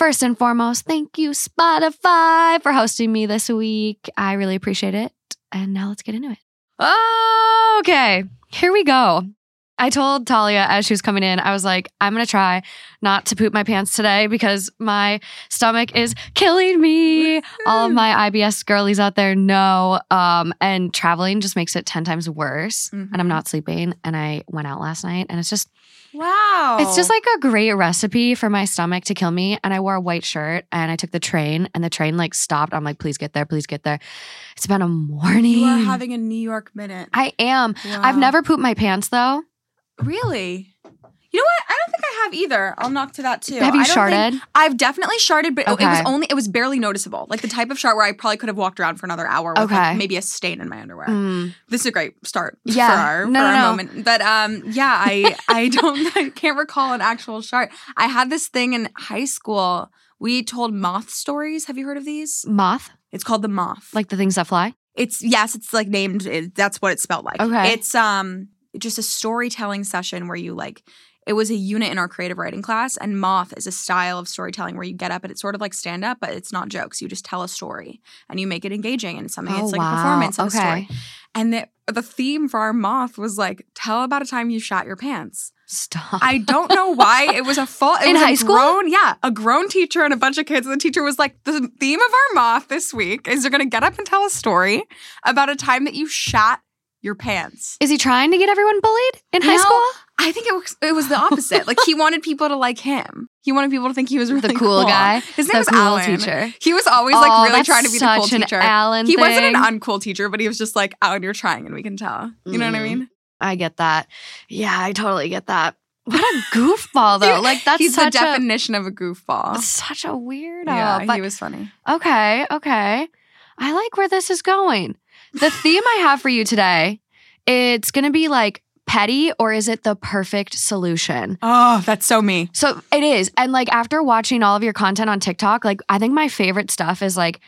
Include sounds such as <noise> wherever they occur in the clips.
First and foremost, thank you, Spotify, for hosting me this week. I really appreciate it. And now let's get into it. Okay, here we go. I told Talia as she was coming in, I was like, I'm gonna try not to poop my pants today because my stomach is killing me. All of my IBS girlies out there know. Um, and traveling just makes it 10 times worse. And I'm Mhm. not sleeping. And I went out last night and it's just Wow. it's just like a great recipe for my stomach to kill me. And I wore a white shirt and I took the train and the train like stopped. I'm like, please get there, please get there. It's been a morning. you are having a New York minute. I am. I've never pooped my pants though. Really. You know what? I don't think I have either. I'll knock to that too. Have you I don't think-? I've definitely sharted, but it was only it was barely noticeable. Like the type of shart where I probably could have walked around for another hour with Okay. like maybe a stain in my underwear. Mm. This is a great start Yeah. for our, No, for no, our no. moment. But um, yeah, I I <laughs> don't I can't recall an actual shart. I had this thing in high school. We told moth stories. Have you heard of these? Moth, It's called the moth. like the things that fly. It's yes, it's like named. It, that's what it's spelled like. Okay. It's um just a storytelling session where you like. It was a unit in our creative writing class, and moth is a style of storytelling where you get up and it's sort of like stand up, but it's not jokes. You just tell a story and you make it engaging and something. Oh, it's like wow. a performance of Okay. a story. And the the theme for our moth was like tell about a time you shot your pants. Stop. I don't know why it was a full <laughs> it In was a high school? grown, yeah, a grown teacher and a bunch of kids. And the teacher was like, the theme of our moth this week is you're gonna get up and tell a story about a time that you shot your pants. Is he trying to get everyone bullied in high No. school? I think it was it was the opposite. like he wanted people to like him. He wanted people to think he was really The cool guy. His name the was cool Alan. teacher. He was always like Oh, really trying to be the cool teacher. Alan he wasn't an uncool teacher, but he was just like, Alan, you're trying, and we can tell. You know what I Mm. mean? I get that. Yeah, I totally get that. What a goofball though. <laughs> Like that's He's the such a definition of a goofball. such a weirdo. yeah, but he was funny. okay, okay. I like where this is going. The theme I have for you today, it's gonna be like petty or is it the perfect solution? Oh, that's so me. So it is. And like after watching all of your content on TikTok, like I think my favorite stuff is like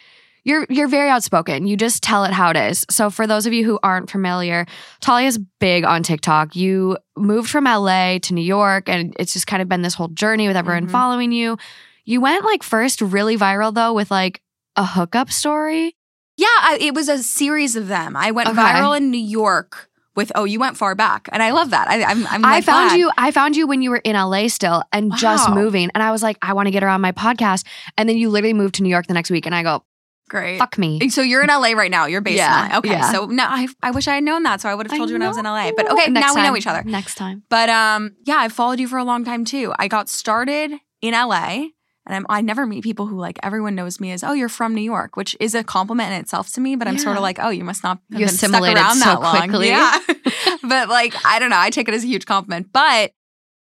you're you're very outspoken. You just tell it how it is. So for those of you who aren't familiar, Talia's big on TikTok. You moved from LA to New York and it's just kind of been this whole journey with everyone Mhm. following you. You went like first really viral though with like a hookup story. Yeah, I, it was a series of them. I went Okay. viral in New York with. Oh, you went far back, and I love that. I, I'm. I'm I found you I found you when you were in LA still and just moving and I was like I want to get her on my podcast and then you literally moved to New York the next week and I go Great. fuck me. So you're in LA right now. You're based Yeah, in LA. Okay. yeah. So no, I, I wish I had known that. So I would have told you when I was in LA. But okay, Next now we know each other. Next time. But um, yeah, I followed you for a long time too. I got started in LA, and I'm, I never meet people who like everyone knows me as oh you're from New York, which is a compliment in itself to me. But I'm sort of like oh you must not have You been stuck around so that long. quickly. Yeah. <laughs> <laughs> but like I don't know, I take it as a huge compliment. But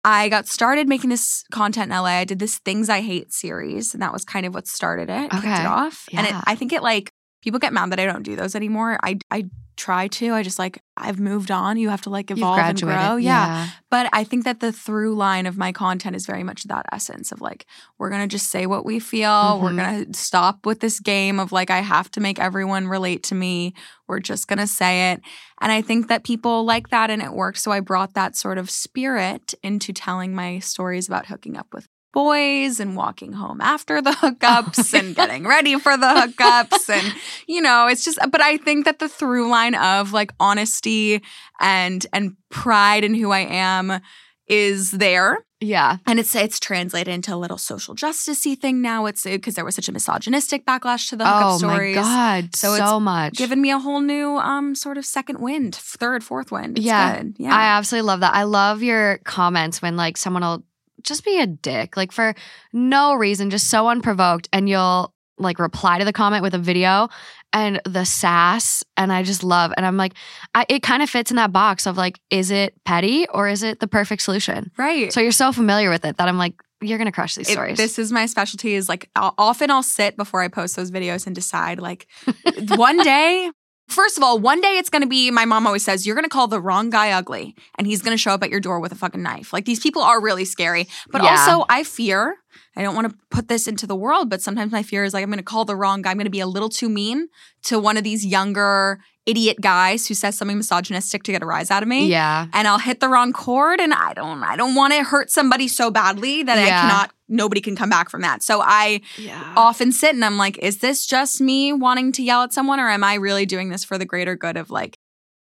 I got started making this content in LA. I did this Things I Hate series, and that was kind of what started it, kicked Okay. it off. And it, I think it like people get mad that I don't do those anymore. I I try to. I just like I've moved on. You have to like evolve and grow. Yeah. But I think that the through line of my content is very much that essence of like, we're going to just say what we feel. We're Mhm. going to stop with this game of like, I have to make everyone relate to me. We're just going to say it. And I think that people like that and it works. So I brought that sort of spirit into telling my stories about hooking up with boys and walking home after the <laughs> hookups Oh, and getting ready for the hookups and <laughs> you know it's just but i think that the through line of like honesty and and pride in who i am is there Yeah. and it's it's translated into a little social justicey thing now it's because there was such a misogynistic backlash to the hookup Oh stories my god. So So, much. given me a whole new um sort of second wind third fourth wind It's Yeah. good. yeah I absolutely love that. I love your comments when like someone will just be a dick, like for no reason, just so unprovoked, and you'll like reply to the comment with a video and the sass. And I just love, and I'm like, I, it kind of fits in that box of like, is it petty or is it the perfect solution? right So you're so familiar with it that I'm like, you're gonna crush these It- stories. this is my specialty is like I'll, often I'll sit before I post those videos and decide like <laughs> one day First of all, one day it's gonna be, my mom always says, you're gonna call the wrong guy ugly and he's gonna show up at your door with a fucking knife. Like these people are really scary. But Yeah. also, I fear, I don't wanna put this into the world, but sometimes my fear is like, I'm gonna call the wrong guy. I'm gonna be a little too mean to one of these younger, idiot guys who says something misogynistic to get a rise out of me. Yeah. And I'll hit the wrong chord and I don't I don't want to hurt somebody so badly that I cannot nobody can come back from that. So I Yeah. often sit and I'm like, is this just me wanting to yell at someone or am I really doing this for the greater good of like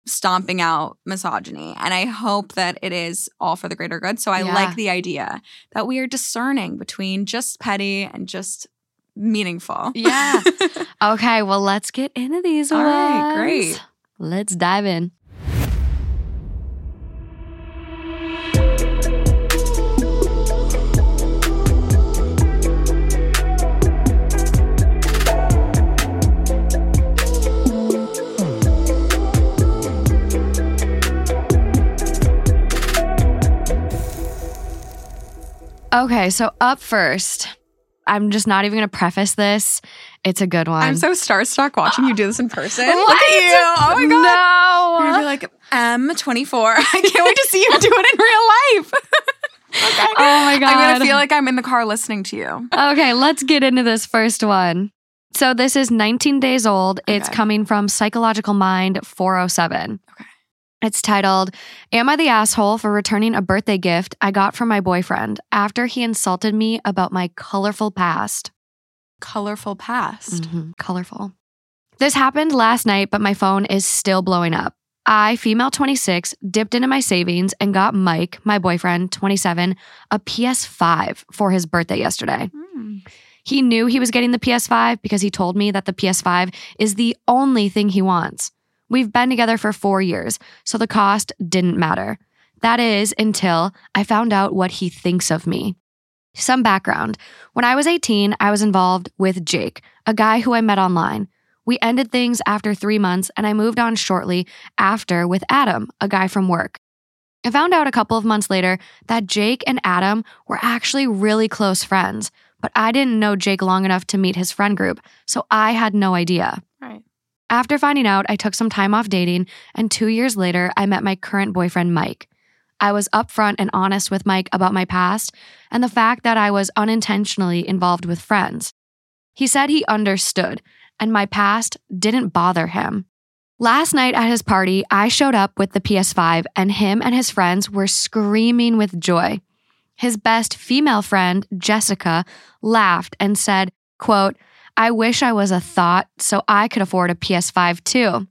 stomping out misogyny? And I hope that it is all for the greater good. So I Yeah. like the idea that we are discerning between just petty and just meaningful. Yeah. <laughs> Okay, well, let's get into these All ones. right, great. Let's dive in. Okay, so up first, I'm just not even going to preface this. It's a good one. I'm so starstruck watching you do this in person. <gasps> Look at you. Oh my God. You're gonna be like, M24. <laughs> I can't wait to see you do it in real life. <laughs> okay. Oh my God. I'm gonna feel like I'm in the car listening to you. okay, let's get into this first one. So this is 19 days old. It's coming from Psychological Mind 407. Okay. It's titled, Am I the asshole for returning a birthday gift I got from my boyfriend after he insulted me about my colorful past? Colorful past. Mhm, Colorful. This happened last night, but my phone is still blowing up. I, female 26, dipped into my savings and got Mike, my boyfriend, 27, a PS5 for his birthday yesterday. Hmm. He knew he was getting the PS5 because he told me that the PS5 is the only thing he wants. We've been together for four years, so the cost didn't matter. That is until I found out what he thinks of me. Some background. When I was 18, I was involved with Jake, a guy who I met online. We ended things after three months, and I moved on shortly after with Adam, a guy from work. I found out a couple of months later that Jake and Adam were actually really close friends, but I didn't know Jake long enough to meet his friend group, so I had no idea. Right. After finding out, I took some time off dating, and two years later, I met my current boyfriend, Mike. I was upfront and honest with Mike about my past and the fact that I was unintentionally involved with friends. He said he understood, and my past didn't bother him. Last night at his party, I showed up with the PS5, and him and his friends were screaming with joy. His best female friend, Jessica, laughed and said, quote, I wish I was a thot so I could afford a PS5 too.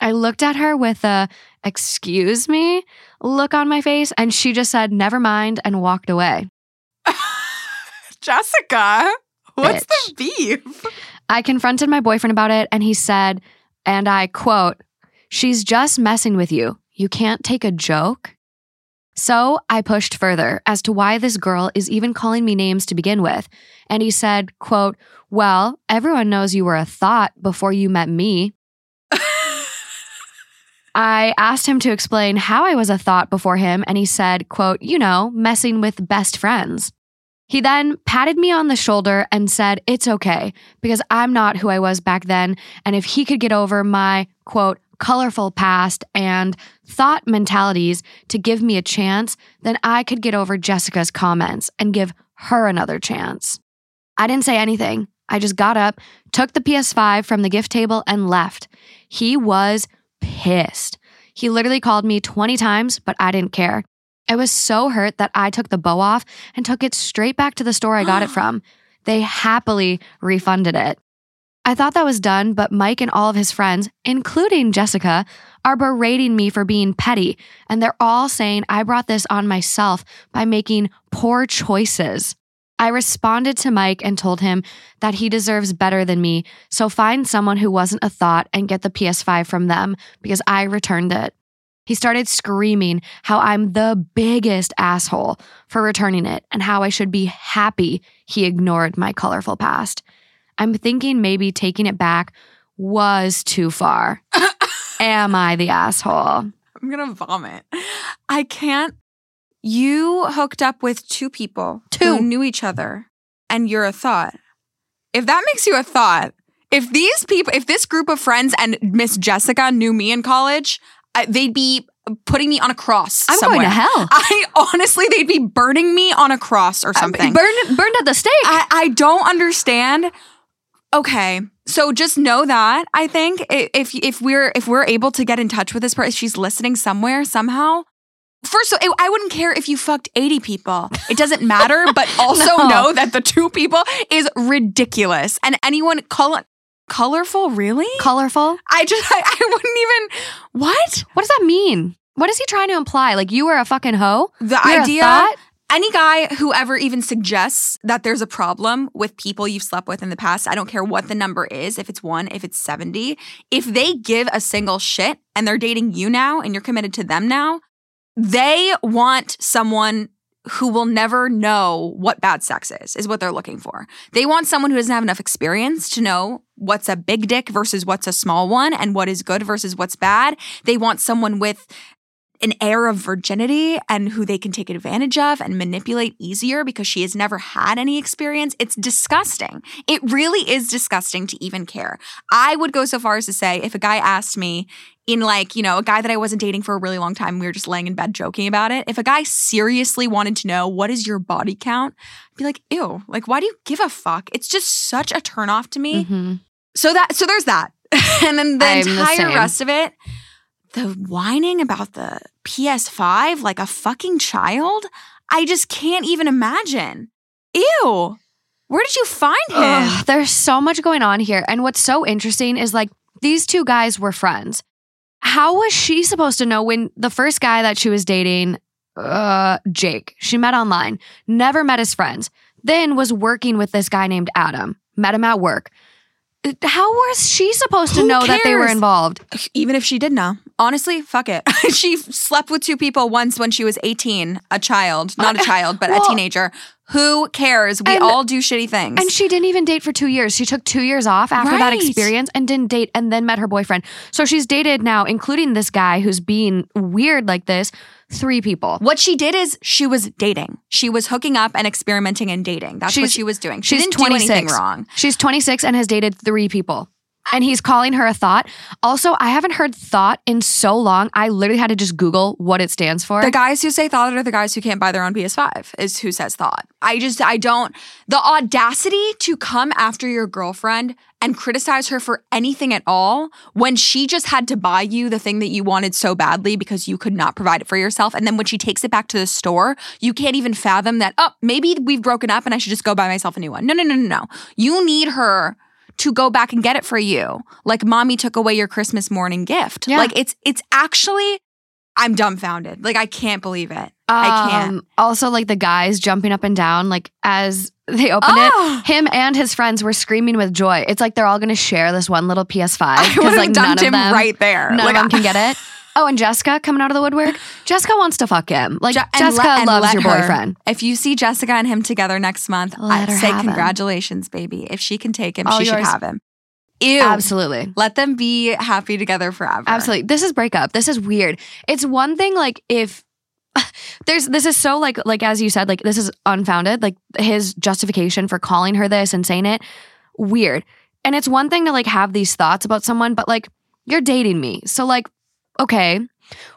I looked at her with a excuse me look on my face and she just said never mind and walked away. <laughs> Jessica, what's the beef? I confronted my boyfriend about it and he said, and I quote, She's just messing with you. You can't take a joke. So I pushed further as to why this girl is even calling me names to begin with. And he said, quote, Well, everyone knows you were a thot before you met me. <laughs> I asked him to explain how I was a thot before him, and he said, quote, you know, messing with best friends. He then patted me on the shoulder and said, It's okay, because I'm not who I was back then. And if he could get over my, quote, colorful past and thot mentalities to give me a chance, then I could get over Jessica's comments and give her another chance. I didn't say anything. I just got up, took the PS5 from the gift table, and left. He was pissed. He literally called me 20 times, but I didn't care. I was so hurt that I took the bow off and took it straight back to the store I got it <gasps> from. They happily refunded it. I thought that was done, but Mike and all of his friends, including Jessica, are berating me for being petty, and they're all saying I brought this on myself by making poor choices. I responded to Mike and told him that he deserves better than me, so find someone who wasn't a thot and get the PS5 from them because I returned it. He started screaming how I'm the biggest asshole for returning it and how I should be happy he ignored my colorful past. I'm thinking maybe taking it back was too far. <laughs> Am I the asshole? I'm gonna vomit. I can't. You hooked up with two people Two. who knew each other, and you're a thot. If that makes you a thot, if these people, if this group of friends and Miss Jessica knew me in college, I, they'd be putting me on a cross. I'm somewhere. going to hell. <laughs> I honestly, they'd be burning me on a cross or uh, something. Burned, burned at the stake. I, I don't understand. Okay. So just know that I think if if we're if we're able to get in touch with this person, she's listening somewhere somehow. First, of all, I wouldn't care if you fucked 80 people. It doesn't matter, <laughs> but also No. know that the two people is ridiculous. And anyone color colorful, really? Colorful? I just I, I wouldn't even what? What does that mean? What is he trying to imply? Like you were a fucking hoe? The You're idea any guy who ever even suggests that there's a problem with people you've slept with in the past, I don't care what the number is, if it's one, if it's 70, if they give a single shit and they're dating you now and you're committed to them now, they want someone who will never know what bad sex is, is what they're looking for. They want someone who doesn't have enough experience to know what's a big dick versus what's a small one and what is good versus what's bad. They want someone with an air of virginity and who they can take advantage of and manipulate easier because she has never had any experience. It's disgusting. It really is disgusting to even care. I would go so far as to say if a guy asked me in like, you know, a guy that I wasn't dating for a really long time, we were just laying in bed joking about it. If a guy seriously wanted to know what is your body count, I'd be like, ew, like why do you give a fuck? It's just such a turnoff to me. Mhm. So that so there's that. <laughs> and then the I'm entire same. rest of it, the whining about the PS5 like a fucking child, I just can't even imagine. Ew. Where did you find him? Ugh, there's so much going on here. And what's so interesting is like these two guys were friends. How was she supposed to know when the first guy that she was dating, uh, Jake, she met online, never met his friends, then was working with this guy named Adam, met him at work. How was she supposed to Who know that they were involved? Even if she did know. Honestly, fuck it. <laughs> she slept with two people once when she was 18, a child, not a <laughs> child, but Well- a teenager. Who cares? We And- all do shitty things. And she didn't even date for two years. She took two years off after that experience and didn't date and then met her boyfriend. So she's dated now, including this guy who's being weird like this, three people. what she did is she was dating. She was hooking up and experimenting and dating. That's what she was doing. She she's didn't do anything wrong. She's 26 and has dated three people. And he's calling her a thot. Also, I haven't heard thot in so long. I literally had to just Google what it stands for. The guys who say thot are the guys who can't buy their own PS5 is who says thot. I just I don't the audacity to come after your girlfriend and criticize her for anything at all when she just had to buy you the thing that you wanted so badly because you could not provide it for yourself and then when she takes it back to the store, you can't even fathom that oh, maybe we've broken up and I should just go buy myself a new one. No, no, no, no, no. You need her to go back and get it for you. Like mommy took away your Christmas morning gift. Yeah. Like it's it's actually I'm dumbfounded. Like I can't believe it. I can't. Um, Also, like the guys jumping up and down, like as they opened Oh. it, him and his friends were screaming with joy. It's like they're all going to share this one little PS5 I would because like none of them, right there. none Like, of them can get <laughs> it. Oh, and Jessica coming out of the woodwork. <sighs> Jessica wants to fuck him. Like Je- Jessica let- loves your her. boyfriend. If you see Jessica and him together next month, Let I'd say have him. congratulations, baby. If she can take him, All she should have him. Ew. Absolutely. Let them be happy together forever. Absolutely. This is breakup. This is weird. It's one thing like if <laughs> there's this is so like like as you said like this is unfounded like his justification for calling her this and saying it weird. And it's one thing to like have these thoughts about someone but like you're dating me. So like okay,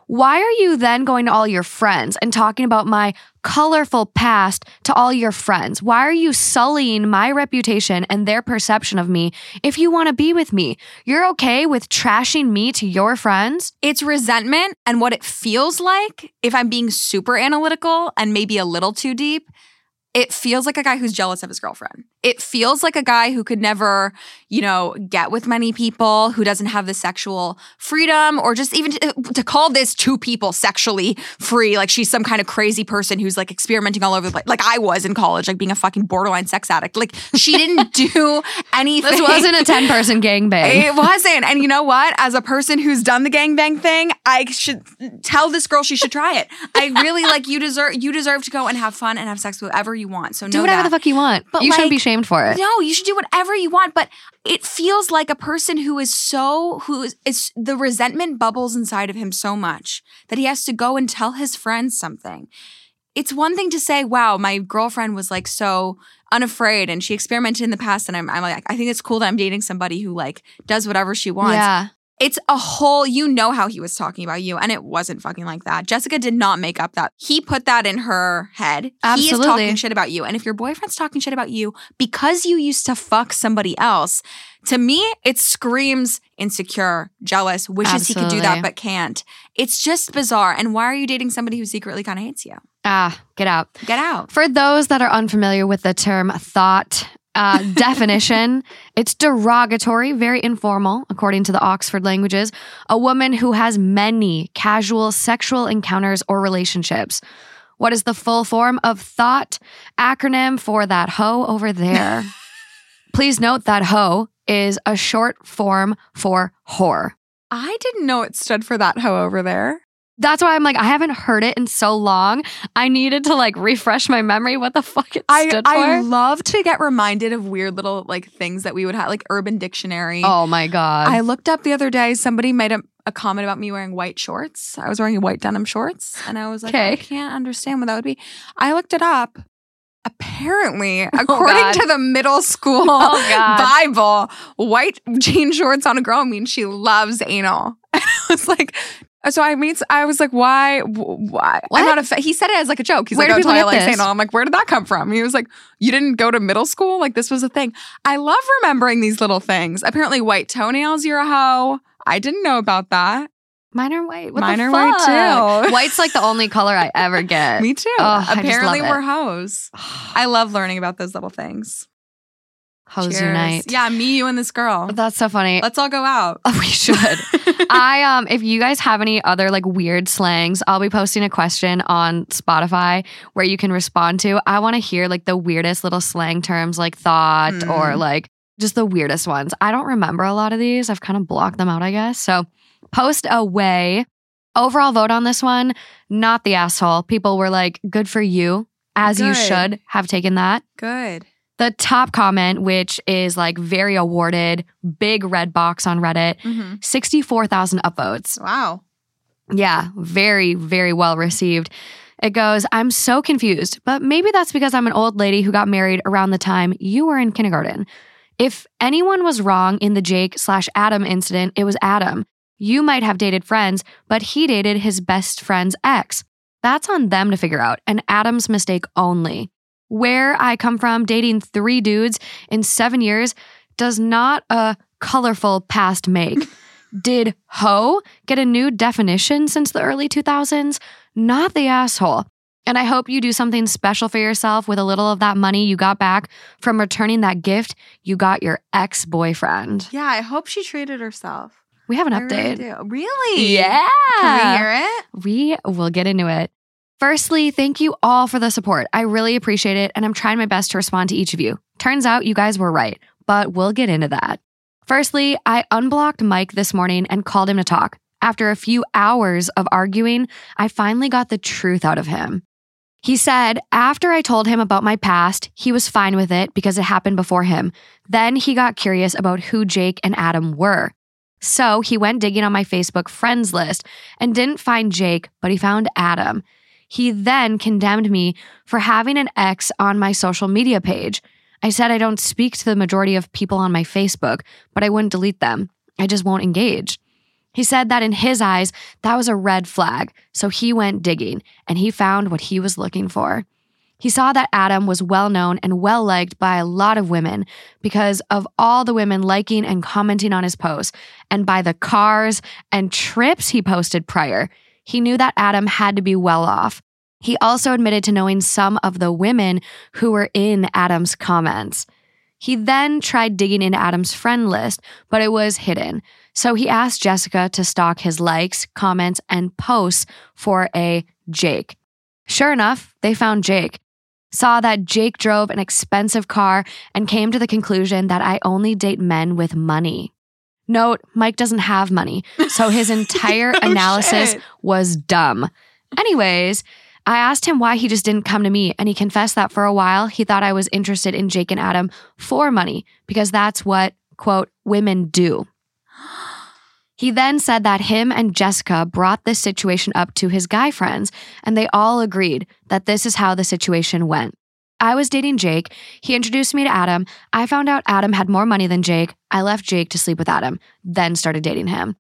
why are you then going to all your friends and talking about my colorful past to all your friends? Why are you sullying my reputation and their perception of me if you want to be with me? You're okay with trashing me to your friends? It's resentment and what it feels like if I'm being super analytical and maybe a little too deep. It feels like a guy who's jealous of his girlfriend. It feels like a guy who could never, you know, get with many people, who doesn't have the sexual freedom, or just even to, uh, to call this two people sexually free. Like she's some kind of crazy person who's like experimenting all over the place, like I was in college, like being a fucking borderline sex addict. Like she didn't <laughs> do anything. This wasn't a 10 person gangbang. It wasn't. And you know what? As a person who's done the gangbang thing, I should tell this girl she should try it. I really like you deserve you deserve to go and have fun and have sex with whoever you want. So Do whatever that. the fuck you want. But, you shouldn't be shamed for it. No, you should do whatever you want, but it feels like a person who is so who is it's the resentment bubbles inside of him so much that he has to go and tell his friends something. It's one thing to say, "Wow, my girlfriend was like so unafraid and she experimented in the past," and I'm, I'm like, I think it's cool that I'm dating somebody who like does whatever she wants. Yeah. It's a whole, you know how he was talking about you, and it wasn't fucking like that. Jessica did not make up that. He put that in her head. Absolutely. He is talking shit about you. And if your boyfriend's talking shit about you because you used to fuck somebody else, to me, it screams insecure, jealous, wishes he could do that but can't. It's just bizarre. And why are you dating somebody who secretly kind of hates you? Ah, get out. Get out. For those that are unfamiliar with the term thot uh, definition, <laughs> it's derogatory, very informal, according to the Oxford languages. A woman who has many casual sexual encounters or relationships. What is the full form of thot? Acronym for that hoe over there. <laughs> Please note that hoe is a short form for whore. I didn't know it stood for that hoe over there. That's why I'm like, I haven't heard it in so long. I needed to like refresh my memory what the fuck it I, stood for. I love to get reminded of weird little like things that we would have, like Urban Dictionary. Oh my god. I looked up the other day, somebody made a, a comment about me wearing white shorts. I was wearing white denim shorts, and I was like, I can't understand what that would be. I looked it up. Apparently, <laughs> oh according God. to the middle school <laughs> Oh, Bible, white jean shorts on a girl means she loves anal. <laughs> And I was like, Uh, so I mean, I was like, why? wh- Why? What? I'm not a. Fa-. He said it as like a joke. He's Where like, do people get likes this? I'm like, where did that come from? He was like, you didn't go to middle school? Like this was a thing. I love remembering these little things. Apparently, white toenails, you're a hoe. I didn't know about that. Mine are white. What Mine the are white, too. White's like the only color I ever <laughs> get. Me too. Oh, Apparently, we're hoes. <sighs> I love learning about those little things. Hose Cheers. night? Yeah, me, you, and this girl. That's so funny. Let's all go out. Oh, <laughs> we should. <laughs> I um if you guys have any other like weird slangs, I'll be posting a question on Spotify where you can respond to. I want to hear like the weirdest little slang terms like thot Mm. or like just the weirdest ones. I don't remember a lot of these. I've kind of blocked them out, I guess. So post away. Overall vote on this one, not the asshole. People were like, good for you, as you should have taken that. Good. The top comment, which is like very awarded, big red box on Reddit, Mhm. 64,000 upvotes. Wow. Yeah, very, very well received. It goes, I'm so confused, but maybe that's because I'm an old lady who got married around the time you were in kindergarten. If anyone was wrong in the Jake slash Adam incident, it was Adam. You might have dated friends, but he dated his best friend's ex. That's on them to figure out, and Adam's mistake only. Where I come from, dating three dudes in seven years does not a colorful past make. <laughs> Did hoe get a new definition since the early 2000s? Not the asshole. And I hope you do something special for yourself with a little of that money you got back from returning that gift you got your ex boyfriend. Yeah, I hope she treated herself. We have an I really update. do. Really? Yeah. Can we hear it? We will get into it. Firstly, thank you all for the support. I really appreciate it, and I'm trying my best to respond to each of you. Turns out you guys were right, but we'll get into that. Firstly, I unblocked Mike this morning and called him to talk. After a few hours of arguing, I finally got the truth out of him. He said, after I told him about my past, he was fine with it because it happened before him. Then he got curious about who Jake and Adam were. So he went digging on my Facebook friends list and didn't find Jake, but he found Adam. He then condemned me for having an ex on my social media page. I said I don't speak to the majority of people on my Facebook, but I wouldn't delete them. I just won't engage. He said that in his eyes, that was a red flag. So he went digging and he found what he was looking for. He saw that Adam was well known and well liked by a lot of women because of all the women liking and commenting on his posts and by the cars and trips he posted prior. He knew that Adam had to be well off. He also admitted to knowing some of the women who were in Adam's comments. He then tried digging into Adam's friend list, but it was hidden. So he asked Jessica to stalk his likes, comments, and posts for a Jake. Sure enough, they found Jake. Saw that Jake drove an expensive car and came to the conclusion that I only date men with money. Note, Mike doesn't have money, so his <laughs> entire No analysis shit. was dumb. Anyways, I asked him why he just didn't come to me, and he confessed that for a while he thought I was interested in Jake and Adam for money because that's what, quote, women do. <gasps> He then said that him and Jessica brought this situation up to his guy friends, and they all agreed that this is how the situation went. I was dating Jake. He introduced me to Adam. I found out Adam had more money than Jake. I left Jake to sleep with Adam, then started dating him.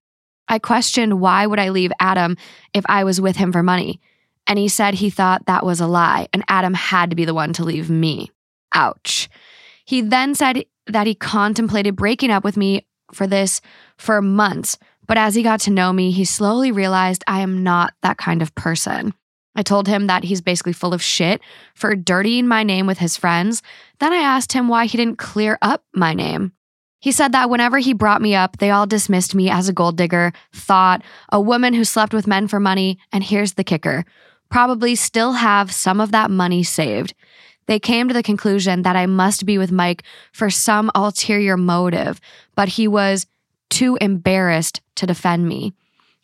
I questioned why would I leave Adam if I was with him for money? And he said he thought that was a lie and Adam had to be the one to leave me. Ouch. He then said that he contemplated breaking up with me for this for months, but as he got to know me, he slowly realized I am not that kind of person. I told him that he's basically full of shit for dirtying my name with his friends. Then I asked him why he didn't clear up my name. He said that whenever he brought me up, they all dismissed me as a gold digger, thot, a woman who slept with men for money, and here's the kicker probably still have some of that money saved. They came to the conclusion that I must be with Mike for some ulterior motive, but he was too embarrassed to defend me.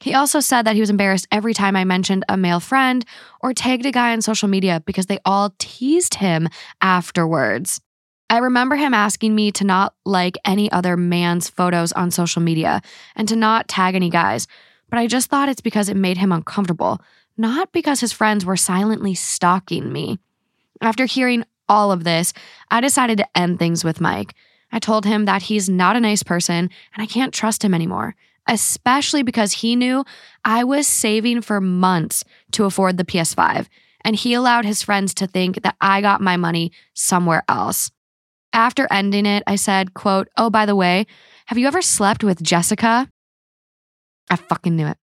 He also said that he was embarrassed every time I mentioned a male friend or tagged a guy on social media because they all teased him afterwards. I remember him asking me to not like any other man's photos on social media and to not tag any guys, but I just thought it's because it made him uncomfortable, not because his friends were silently stalking me. After hearing all of this, I decided to end things with Mike. I told him that he's not a nice person and I can't trust him anymore, especially because he knew I was saving for months to afford the PS5, and he allowed his friends to think that I got my money somewhere else. After ending it, I said, quote, "Oh, by the way, have you ever slept with Jessica?" I fucking knew it.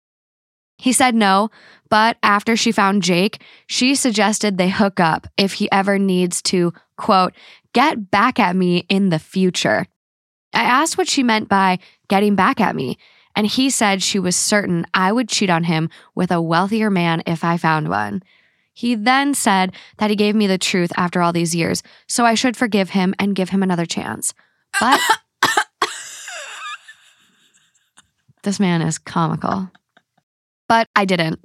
He said no, but after she found Jake, she suggested they hook up if he ever needs to, quote, get back at me in the future. I asked what she meant by getting back at me, and he said she was certain I would cheat on him with a wealthier man if I found one. He then said that he gave me the truth after all these years, so I should forgive him and give him another chance. But <laughs> this man is comical. But I didn't.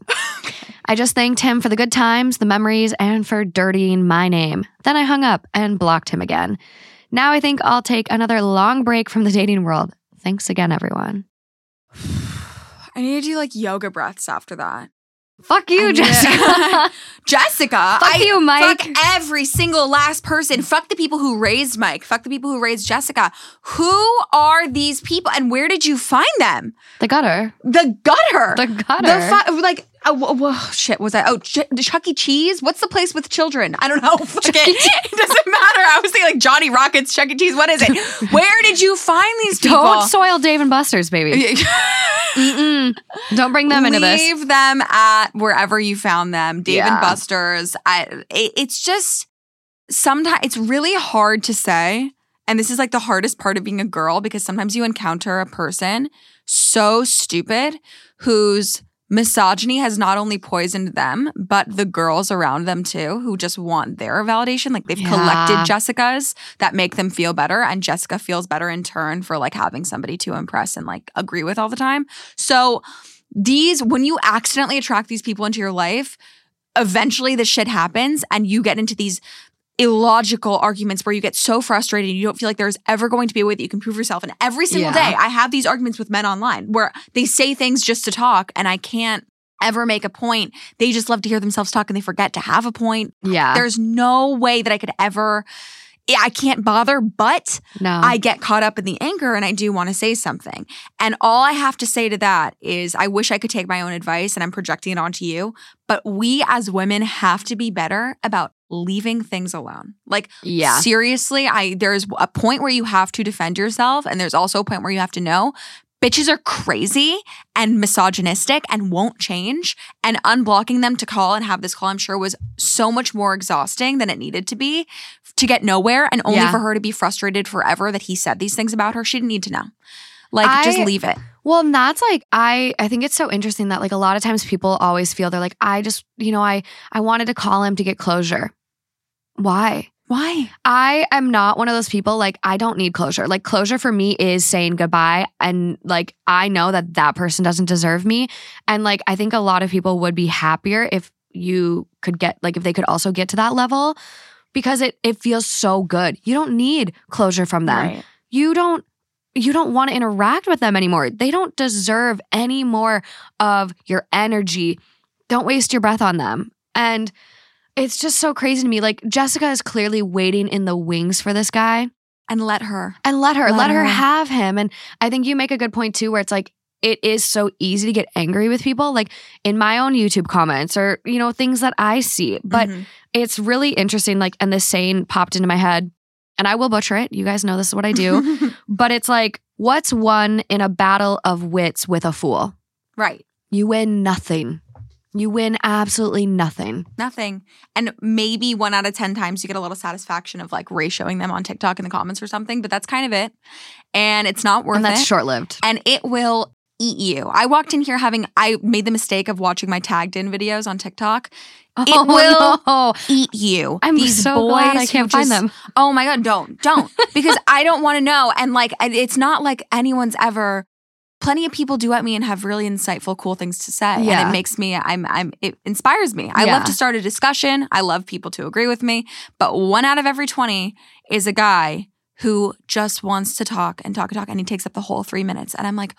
I just thanked him for the good times, the memories, and for dirtying my name. Then I hung up and blocked him again. Now I think I'll take another long break from the dating world. Thanks again, everyone. <sighs> I need to do like yoga breaths after that. Fuck you, I Jessica. <laughs> <laughs> Jessica. Fuck I, you, Mike. Fuck every single last person. Fuck the people who raised Mike. Fuck the people who raised Jessica. Who are these people and where did you find them? the gutter. The gutter. The gutter. The fu- like, uh, wh- shit, was I? Oh, Ch- Chuck E. Cheese? What's the place with children? I don't know. <laughs> Fuck it. it <laughs> doesn't matter. I was thinking like Johnny Rockets, Chuck E. Cheese. What is it? <laughs> Where did you find these people? Don't soil Dave and Buster's, baby. Mm-mm. Don't bring them into this. Leave them at wherever you found them. Dave and Yeah. Buster's. I, it- it's just sometimes it's really hard to say. And this is like the hardest part of being a girl because sometimes you encounter a person so stupid whose misogyny has not only poisoned them, but the girls around them too, who just want their validation. Like they've Yeah. collected Jessica's that make them feel better. And Jessica feels better in turn for like having somebody to impress and like agree with all the time. So these, when you accidentally attract these people into your life, eventually the shit happens and you get into these illogical arguments where you get so frustrated and you don't feel like there's ever going to be a way that you can prove yourself. And every single Yeah. day I have these arguments with men online where they say things just to talk and I can't ever make a point. They just love to hear themselves talk and they forget to have a point. Yeah. There's no way that I could ever I can't bother, but no. I get caught up in the anger and I do want to say something. And all I have to say to that is I wish I could take my own advice and I'm projecting it onto you, but we as women have to be better about leaving things alone. Like yeah. seriously, I there's a point where you have to defend yourself and there's also a point where you have to know bitches are crazy and misogynistic and won't change and unblocking them to call and have this call I'm sure was so much more exhausting than it needed to be to get nowhere and only Yeah. for her to be frustrated forever that he said these things about her she didn't need to know like I- just leave it Well, and that's like I I think it's so interesting that like a lot of times people always feel they're like I just, you know, I I wanted to call him to get closure. Why? Why I am not one of those people like I don't need closure. Like closure for me is saying goodbye and like I know that that person doesn't deserve me and like I think a lot of people would be happier if you could get like if they could also get to that level because it it feels so good. You don't need closure from them Right. you don't you don't want to interact with them anymore. They don't deserve any more of your energy. Don't waste your breath on them. And it's just so crazy to me. Like Jessica is clearly waiting in the wings for this guy and let her and let her Let let, her. her. have him. And I think you make a good point too where it's like it is so easy to get angry with people, like in my own YouTube comments or, you know, things that I see. But Mhm. it's really interesting. Like, and this saying popped into my head, and I will butcher it. You guys know this is what I do. <laughs> but it's like, what's won in a battle of wits with a fool? right. You win nothing. You win absolutely nothing. Nothing. And maybe one out of 10 times you get a little satisfaction of like ratioing them on TikTok in the comments or something, but that's kind of it. And it's not worth it. and that's it. short lived. and it will eat you. I walked in here having, I made the mistake of watching my tagged in videos on TikTok. It oh, will no. eat you. I'm These so boys glad I can't find just- them. Oh my God, don't, don't. Because I don't want to know. And like, it's not like anyone's ever, plenty of people do at me and have really insightful, cool things to say. And it makes me, I'm, I'm, it inspires me. I Yeah. love to start a discussion. I love people to agree with me. But one out of every 20 is a guy who just wants to talk and talk and talk. And he takes up the whole three minutes. And I'm like,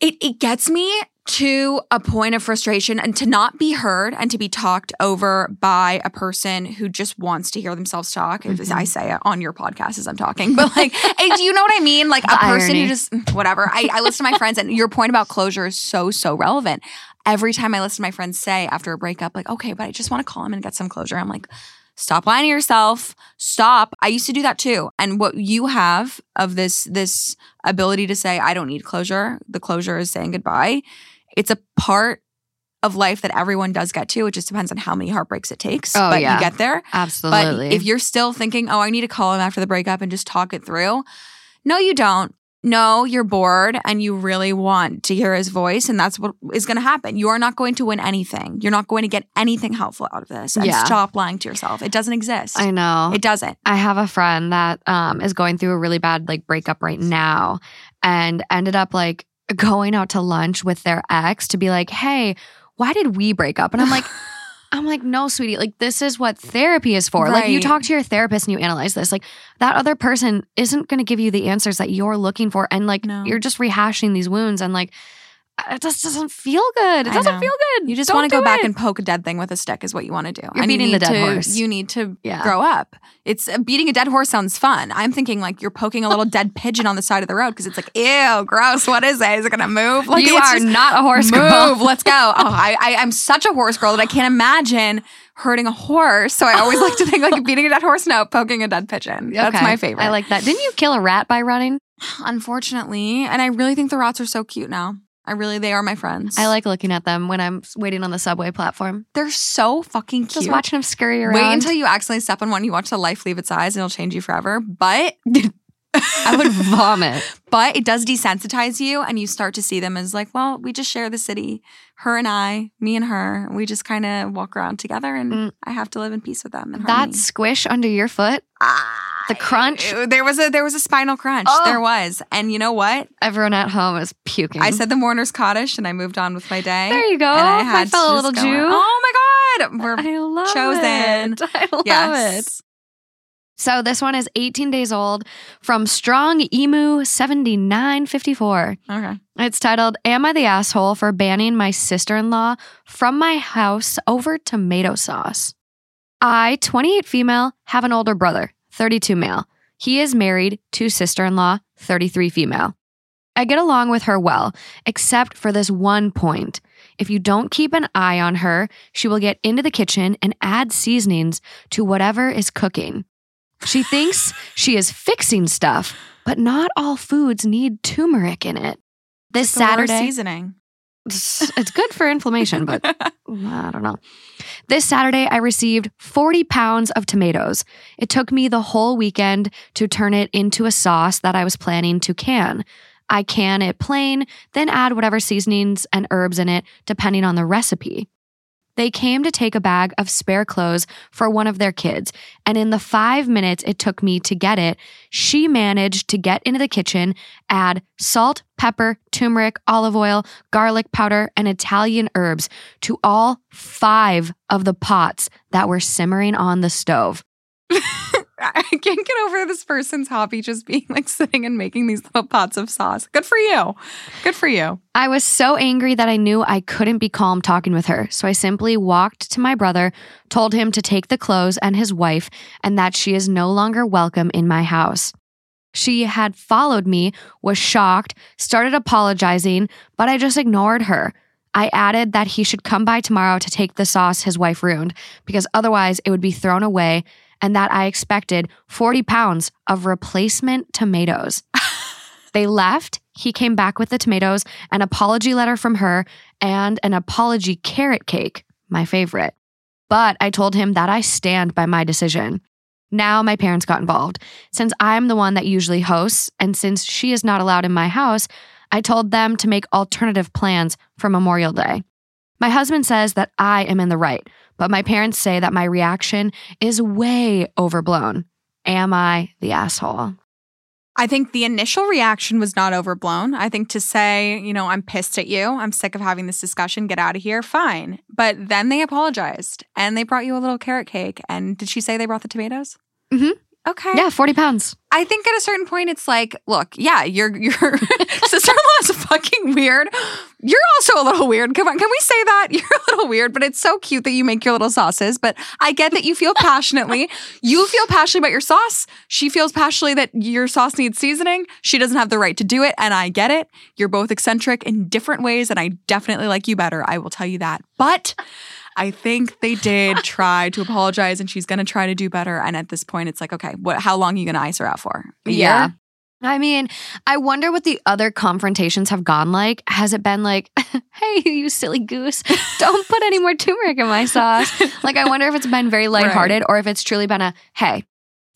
it, it gets me to a point of frustration and to not be heard and to be talked over by a person who just wants to hear themselves talk. Mhm. I say it on your podcast as I'm talking, but like, <laughs> hey, do you know what I mean? Like a person irony. who just, whatever. I, I listen to my friends and your point about closure is so, so relevant. Every time I listen to my friends say after a breakup, like, okay, but I just want to call him and get some closure. I'm like, stop lying to yourself. Stop. I used to do that too. And what you have of this, this ability to say, I don't need closure. The closure is saying goodbye. It's a part of life that everyone does get to. It just depends on how many heartbreaks it takes. Oh, but yeah. you get there. Absolutely. But if you're still thinking, oh, I need to call him after the breakup and just talk it through, no, you don't. No, you're bored and you really want to hear his voice, and that's what is going to happen. You are not going to win anything. You're not going to get anything helpful out of this. And Yeah. stop lying to yourself. It doesn't exist. I know. it doesn't. I have a friend that um, is going through a really bad like breakup right now and ended up like going out to lunch with their ex to be like, "Hey, why did we break up?" And I'm like, <laughs> I'm like, "No, sweetie, like this is what therapy is for. Like you talk to your therapist and you analyze this. Like that other person isn't going to give you the answers that you're looking for and like No. you're just rehashing these wounds and like it just doesn't feel good. It doesn't feel good. You just want to go back it. and poke a dead thing with a stick, is what you want to do. You're And you beating the need dead to- horse. You need to Yeah. grow up. It's uh, beating a dead horse sounds fun. I'm thinking like you're poking a little dead pigeon on the side of the road because it's like, ew, gross. What is it? Is it gonna move? Like you are not a horse move. girl. Let's go. Oh, I, I I'm such a horse girl that I can't imagine hurting a horse. So I always like to think like beating a dead horse. No, poking a dead pigeon. That's Okay. my favorite. I like that. Didn't you kill a rat by running? <sighs> Unfortunately, and I really think the rats are so cute now. I really, they are my friends. I like looking at them when I'm waiting on the subway platform. They're so fucking cute. Just watching them scurry around. Wait until you accidentally step on one. You watch the life leave its eyes, and it'll change you forever. But <laughs> I would <laughs> vomit. but it does desensitize you, and you start to see them as like, well, we just share the city. Her and I, me and her, we just kind of walk around together, and Mm. I have to live in peace with them. And That squish under your foot, the crunch. There was a there was a spinal crunch. Oh. There was, and you know what? everyone at home is puking. I said the mourner's Kaddish, and I moved on with my day. there you go. And I my fellow little Jew. Oh my God, we're I love chosen. it. <laughs> I love it. So this one is 18 days old from Strong Emu 7954. Okay. It's titled Am I the Asshole for Banning My Sister in Law from My House Over Tomato Sauce? I, 28 female, have an older brother, 32 male. He is married to sister in law, 33 female. I get along with her well, except for this one point. If you don't keep an eye on her, she will get into the kitchen and add seasonings to whatever is cooking. She thinks she is fixing stuff, but not all foods need turmeric in it. This Saturday, seasoning. <laughs> it's good for inflammation, but I don't know. This Saturday, I received 40 pounds of tomatoes. It took me the whole weekend to turn it into a sauce that I was planning to can. I can it plain, then add whatever seasonings and herbs in it, depending on the recipe. They came to take a bag of spare clothes for one of their kids, and in the five minutes it took me to get it, she managed to get into the kitchen, add salt, pepper, turmeric, olive oil, garlic powder, and Italian herbs to all five of the pots that were simmering on the stove. <laughs> <laughs> I can't get over this person's hobby just being like sitting and making these little pots of sauce. Good for you. Good for you. I was so angry that I knew I couldn't be calm talking with her, so I simply walked to my brother, told him to take the clothes and his wife, and that she is no longer welcome in my house. She had followed me, was shocked, started apologizing, but I just ignored her. I added that he should come by tomorrow to take the sauce his wife ruined because otherwise it would be thrown away, and that I expected 40 pounds of replacement tomatoes. <laughs> they left. He came back with the tomatoes, an apology letter from her, and an apology carrot cake, my favorite. But I told him that I stand by my decision. Now my parents got involved. Since I'm the one that usually hosts, and since she is not allowed in my house, I told them to make alternative plans for Memorial Day. My husband says that I am in the right, but my parents say that my reaction is way overblown. Am I the asshole? I think the initial reaction was not overblown. I think to say, you know, I'm pissed at you, I'm sick of having this discussion, get out of here, fine. But then they apologized and they brought you a little carrot cake. And did she say they brought the tomatoes? Mhm. Okay. Yeah, 40 pounds. I think at a certain point, it's like, look, yeah, your your <laughs> sister-in-law is fucking weird. You're also a little weird. Come on, can we say that <laughs> you're a little weird? But it's so cute that you make your little sauces. But I get that you feel passionately. <laughs> you feel passionately about your sauce. She feels passionately that your sauce needs seasoning. She doesn't have the right to do it, and I get it. You're both eccentric in different ways, and I definitely like you better. I will tell you that. But. I think they did <laughs> try to apologize and she's going to try to do better. And at this point, it's like, okay, what, how long are you going to ice her out for? A year? Yeah. I mean, I wonder what the other confrontations have gone like. Has it been like, <laughs> hey, you silly goose, don't put any more turmeric in my sauce? Like, I wonder if it's been very lighthearted or if it's truly been a, hey,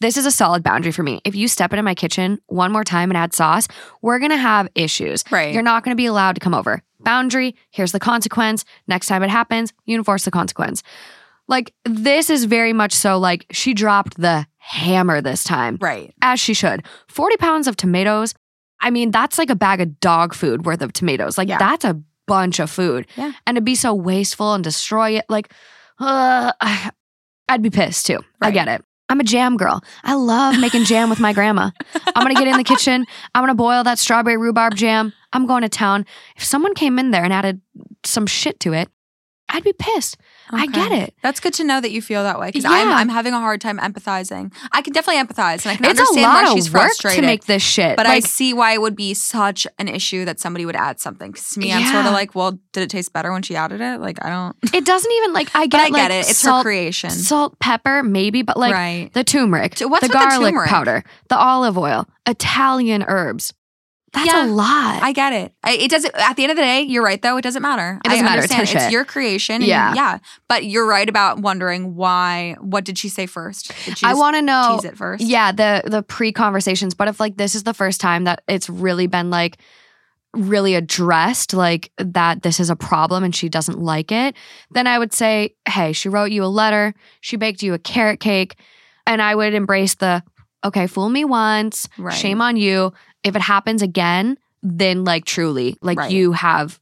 this is a solid boundary for me. If you step into my kitchen one more time and add sauce, we're going to have issues. Right. You're not going to be allowed to come over. Boundary, here's the consequence. Next time it happens, you enforce the consequence. Like, this is very much so like she dropped the hammer this time Right. as she should. 40 pounds of tomatoes. I mean, that's like a bag of dog food worth of tomatoes. Like, Yeah. that's a bunch of food. Yeah. And to be so wasteful and destroy it, like, uh, I'd be pissed too. I get it. I'm a jam girl. I love making jam with my grandma. <laughs> I'm gonna get in the kitchen. I'm gonna boil that strawberry rhubarb jam. I'm going to town. If someone came in there and added some shit to it, I'd be pissed. I get it. That's good to know that you feel that way because I'm, Yeah. I'm having a hard time empathizing. I can definitely empathize and I can It's a understand lot why she's work frustrated. to make this shit. but I see why it would be such an issue that somebody would add something. Because to me, I'm sort of like, well, did it taste better when she added it? Like, I don't. <laughs> it doesn't even like I get. But I like, get it. It's salt, her creation. Salt, pepper, maybe, but like right. the turmeric, So what's the the garlic turmeric? powder, the olive oil, Italian herbs. That's Yeah, a lot. I get it. I, it doesn't. At the end of the day, you're right. Though it doesn't matter. It doesn't I matter. It's shit. your creation. and Yeah. yeah. But you're right about wondering why. What did she say first? Did she I want to know. tease it first? Yeah, the the pre conversations. But if like this is the first time that it's really been like really addressed, like that this is a problem and she doesn't like it, then I would say, hey, she wrote you a letter, she baked you a carrot cake, and I would embrace the okay, fool me once, Right. shame on you. If it happens again, then like truly, like Right. you have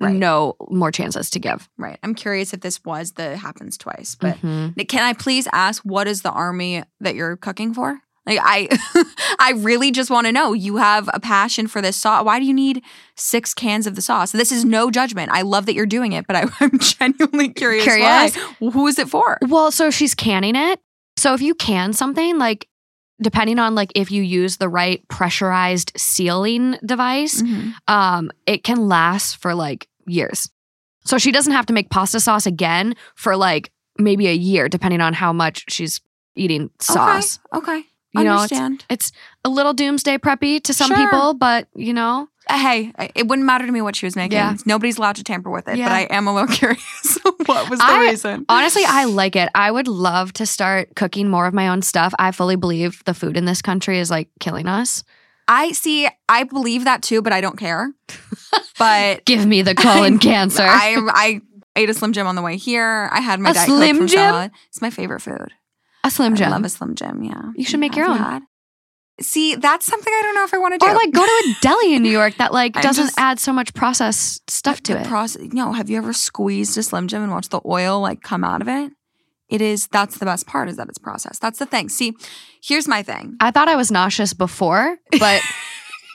Right. no more chances to give. Right. I'm curious if this was the happens twice, but Mhm. Can I please ask what is the army that you're cooking for? Like I <laughs> I really just want to know. You have a passion for this sauce. Why do you need six cans of the sauce? This is no judgment. I love that you're doing it, but I, <laughs> I'm genuinely curious. Curious? Why. Who is it for? Well, so she's canning it. So if you can something, like depending on like if you use the right pressurized sealing device, Mm-hmm. um, it can last for like years. So she doesn't have to make pasta sauce again for like maybe a year, depending on how much she's eating sauce. Okay. okay. You know, it's- It's a little doomsday preppy to some Sure. people, but you know, Uh, hey, uh, it wouldn't matter to me what she was making. Yeah. Nobody's allowed to tamper with it, Yeah. but I am a little <laughs> curious. what was the I- reason? honestly, I like it. I would love to start cooking more of my own stuff. I fully believe the food in this country is like killing us. I see. I believe that too, but I don't care. <laughs> but Give me the <laughs> colon cancer. I I ate a Slim Jim on the way here. I had my A Diet Slim Jim? salad. It's my favorite food. a Slim Jim. I love a Slim Jim. Yeah, You should make your own. had? See, that's something I don't know if I want to do. Or like go to a <laughs> deli in New York that like I'm doesn't just- add so much processed stuff to it. Process, no, have you ever squeezed a Slim Jim and watched the oil like come out of it? It is. That's the best part is that it's processed. That's the thing. See, here's my thing. I thought I was nauseous before, but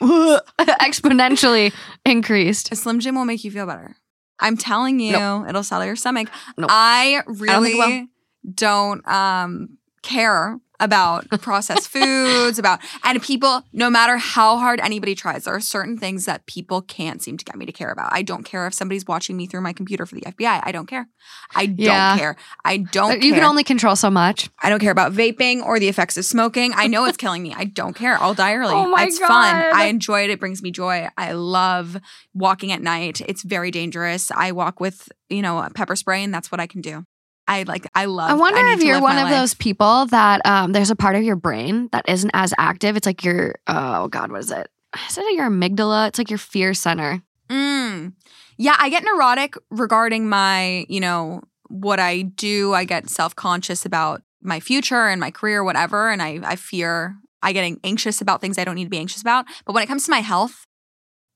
<laughs> <laughs> exponentially increased. A Slim Jim will make you feel better. I'm telling you, it'll settle your stomach. Nope. I don't think really don't um care about <laughs> processed foods, about and people, no matter how hard anybody tries, there are certain things that people can't seem to get me to care about. I don't care if somebody's watching me through my computer for the FBI. I don't care. I don't Yeah. care. I don't you care. can only control so much. I don't care about vaping or the effects of smoking. I know it's killing me. I don't care. I'll die early. <laughs> Oh my it's fun. I enjoy it. It brings me joy. I love walking at night. It's very dangerous. I walk with, you know, pepper spray and that's what I can do. I like I love I wonder need if you're one of life. those people that um, there's a part of your brain that isn't as active. It's like your oh god, what is it? Is it your amygdala? It's like your fear center. Mm. Yeah, I get neurotic regarding my, you know, what I do. I get self-conscious about my future and my career, whatever, and I I fear I get anxious about things I don't need to be anxious about. But when it comes to my health,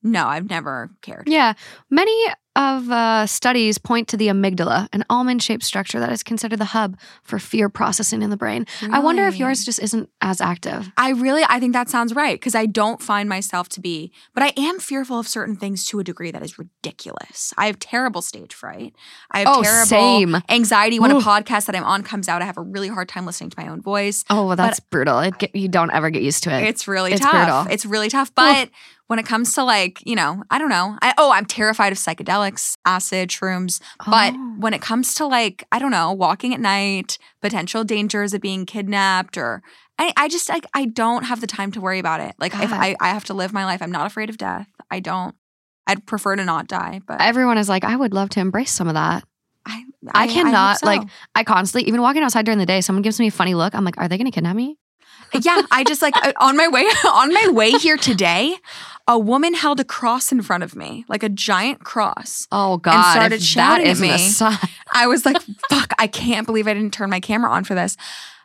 no, I've never cared. Yeah, many of uh, studies point to the amygdala, an almond-shaped structure that is considered the hub for fear processing in the brain. I wonder if yours just isn't as active. I really, I think that sounds right because I don't find myself to be, but I am fearful of certain things to a degree that is ridiculous. I have terrible stage fright. I have Oh, terrible same. anxiety when Ooh. a podcast that I'm on comes out. I have a really hard time listening to my own voice. Oh, well, that's brutal. It get, you don't ever get used to it. It's really It's tough. brutal. It's really tough. But when it comes to like, you know, I don't know. I, oh, I'm terrified of psychedelics, acid, shrooms. But Oh. when it comes to like, I don't know, walking at night, potential dangers of being kidnapped or I, I just like I don't have the time to worry about it. Like if ah. I, I have to live my life, I'm not afraid of death. I don't. I'd prefer to not die, but everyone is like, I would love to embrace some of that. I, I hope cannot, so. like- I constantly, even walking outside during the day, someone gives me a funny look. I'm like, are they going to kidnap me? yeah, I just like <laughs> on my way <laughs> on my way here today, a woman held a cross in front of me, like a giant cross. Oh God! And started shouting at me. <laughs> I was like, fuck, I can't believe I didn't turn my camera on for this.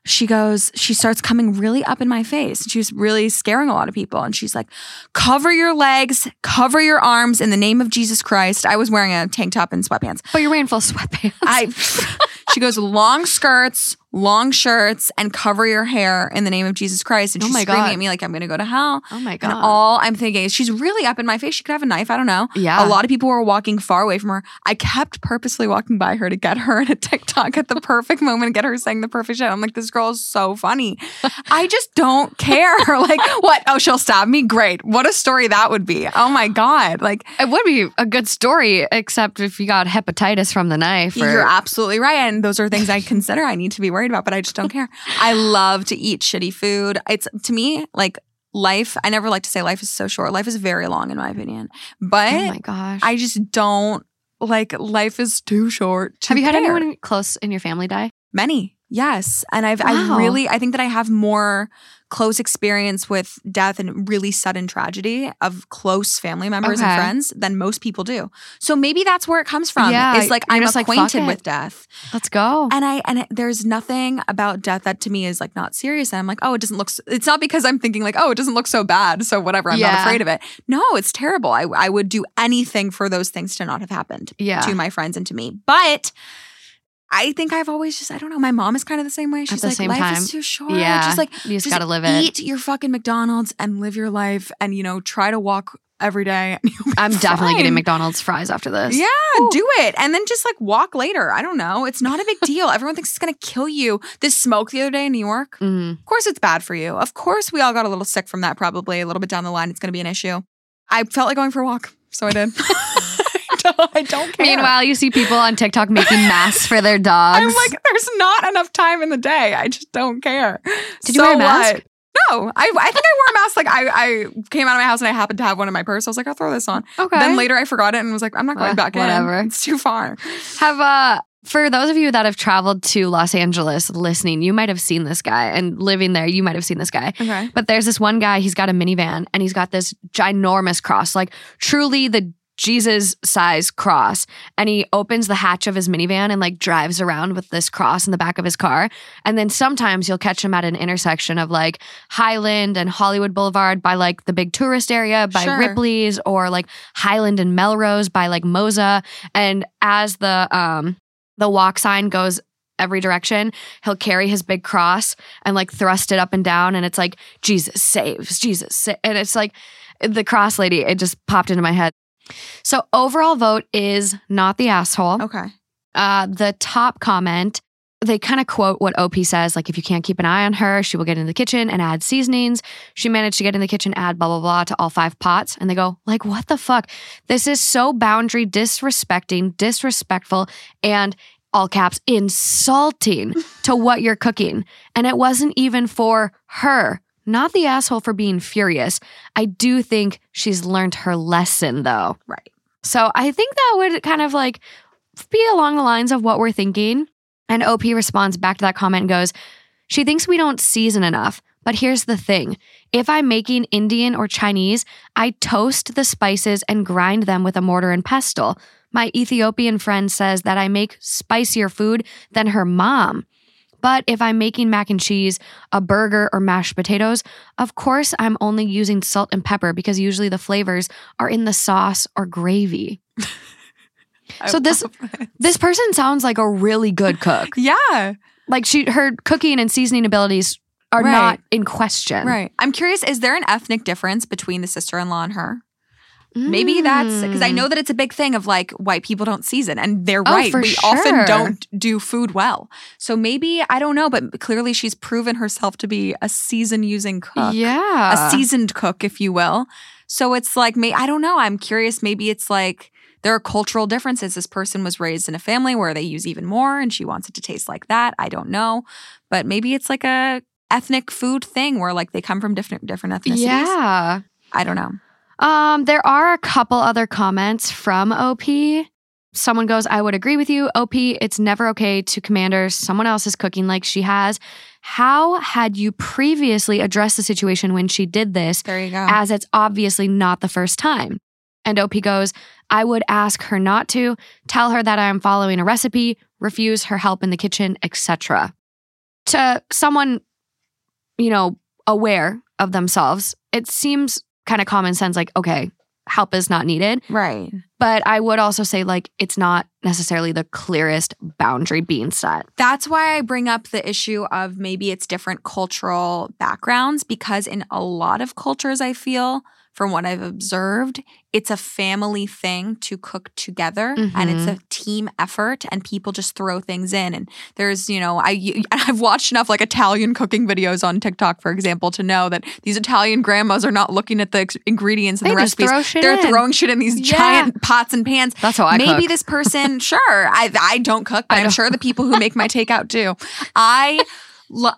She goes, she starts coming really up in my face. She was really scaring a lot of people. And she's like, cover your legs, cover your arms in the name of Jesus Christ. I was wearing a tank top and sweatpants. But you're wearing full sweatpants. I <laughs> she goes, long skirts, long shirts, and cover your hair in the name of Jesus Christ. And Oh she's screaming God. at me like I'm gonna go to hell. oh my And God! all I'm thinking is she's really up in my face. She could have a knife. I don't know. yeah. A lot of people were walking far away from her. I kept purposely walking by her to get her in a <laughs> TikTok at the <laughs> perfect moment and get her saying the perfect shit. I'm like, this girl is so funny. I just don't <laughs> care. like, what? Oh, she'll stab me? Great. What a story that would be. Oh my God. Like, It would be a good story, except if you got hepatitis from the knife. Or, you're absolutely right. And those are things I consider I need to be worried about, but I just don't care. I love to eat shitty food. It's to me, like, life, I never like to say life is so short. Life is very long, in my opinion. But oh my gosh! I just don't like life is too short. to have you had care. anyone close in your family die? Many, yes, and I've Wow. I really I think that I have more close experience with death and really sudden tragedy of close family members Okay. and friends than most people do. So maybe that's where it comes from. Yeah, it's like I'm like, acquainted it. with death, Let's go. and I and there's nothing about death that to me is like not serious. And I'm like, oh, it doesn't look. s it's not because I'm thinking like, oh, it doesn't look so bad, so whatever. I'm not afraid of it. No, it's terrible. I I would do anything for those things to not have happened yeah. to my friends and to me. But I think I've always just, I don't know, my mom is kind of the same way. She's the like, same life time. is too short. yeah. Just like, you just, just gotta live it. eat your fucking McDonald's and live your life and, you know, try to walk every day. and you'll be I'm definitely getting. McDonald's fries after this. Yeah, Ooh. do it. And then just like walk later. I don't know. It's not a big deal. Everyone thinks it's going to kill you. This smoke the other day in New York, Mhm. of course it's bad for you. Of course we all got a little sick from that probably. A little bit down the line, it's going to be an issue. I felt like going for a walk, so I did. <laughs> I <laughs> don't- I don't care. Meanwhile, you see people on TikTok making <laughs> masks for their dogs. I'm like, there's not enough time in the day. I just don't care. Did you wear a mask? what? No, I, I think I wore a mask. Like I, I came out of my house and I happened to have one in my purse. I was like, I'll throw this on. okay. Then later I forgot it and was like, I'm not going Uh, back whatever. in. It's too far. Have uh for those of you that have traveled to Los Angeles listening, you might have seen this guy and living there, you might have seen this guy. Okay. But there's this one guy, he's got a minivan and he's got this ginormous cross, like truly the Jesus size cross. And he opens the hatch of his minivan and like drives around with this cross in the back of his car. And then sometimes you'll catch him at an intersection of like Highland and Hollywood Boulevard by like the big tourist area by Sure. Ripley's or like Highland and Melrose by like Mozza. And as the um the walk sign goes every direction, he'll carry his big cross and like thrust it up and down and it's like Jesus saves, Jesus sa-" and it's like the cross lady it just popped into my head. So overall vote is not the asshole. Okay. Uh the top comment they kind of quote what OP says, like if you can't keep an eye on her, she will get in the kitchen and add seasonings. She managed to get in the kitchen, add blah blah blah to all five pots, and they go like, "What the fuck? This is so boundary disrespecting, disrespectful, and all caps insulting to what you're cooking." And it wasn't even for her, not the asshole for being furious. I do think she's learned her lesson though. Right. So I think that would kind of like be along the lines of what we're thinking. And OP responds back to that comment and goes, She thinks we don't season enough. But here's the thing if I'm making Indian or Chinese, I toast the spices and grind them with a mortar and pestle. My Ethiopian friend says that I make spicier food than her mom. But if I'm making mac and cheese, a burger, or mashed potatoes, of course I'm only using salt and pepper because usually the flavors are in the sauce or gravy. <laughs> So this- This person sounds like a really good cook. <laughs> yeah. Like she her cooking and seasoning abilities are Right. not in question. Right. I'm curious, is there an ethnic difference between the sister in law and her? Maybe that's because I Mm. know that it's a big thing of like white people don't season, and they're Oh, right. we often don't do food well. So maybe, I don't know, but clearly she's proven herself to be a season using cook, Yeah. a seasoned cook, if you will. So it's like, may I don't know. I'm curious. Maybe it's like there are cultural differences. This person was raised in a family where they use even more, and she wants it to taste like that. I don't know, but maybe it's like a ethnic food thing where like they come from different different ethnicities. Yeah. I don't know. Um, there are a couple other comments from OP. Someone goes, I would agree with you. OP, it's never okay to commander someone else's cooking like she has. How had you previously addressed the situation when she did this, There you go. as it's obviously not the first time? And OP goes, I would ask her not to, tell her that I am following a recipe, refuse her help in the kitchen, etc. To someone, you know, aware of themselves, it seems kind of common sense like, okay, help is not needed. right. But I would also say, like, it's not necessarily the clearest boundary being set. That's why I bring up the issue of maybe it's different cultural backgrounds because in a lot of cultures, I feel from what I've observed, it's a family thing to cook together and it's mm-hmm. a team effort and people just throw things in. And there's, you know, I, <laughs> I've watched enough like Italian cooking videos on TikTok, for example, to know that these Italian grandmas are not looking at the ingredients and They the just recipes. throw shit They're in. throwing shit in these Yeah. giant pots and pans. That's how I Maybe cook. this <laughs> person, sure. I I don't cook, but I I'm don't. sure the <laughs> people who make my takeout do. I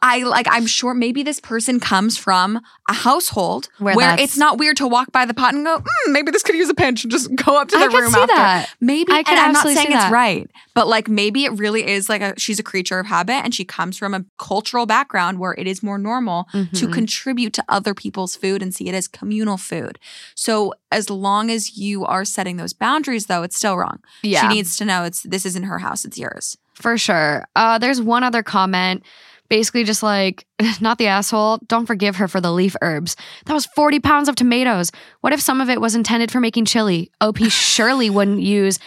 I like I'm sure maybe this person comes from a household Where where, it's not weird to walk by the pot and go, mm, maybe this could use a pinch and just go up to I their could room see after. that. Maybe I could and I'm not saying see it's that. right, but like maybe it really is like a she's a creature of habit and she comes from a cultural background where it is more normal to Mhm. contribute to other people's food and see it as communal food. So as long as you are setting those boundaries though, it's still wrong. yeah. She needs to know it's this isn't her house, it's yours. For sure. Uh, there's one other comment, basically just like, <laughs> not the asshole. Don't forgive her for the leaf herbs. That was 40 pounds of tomatoes. What if some of it was intended for making chili? OP surely wouldn't use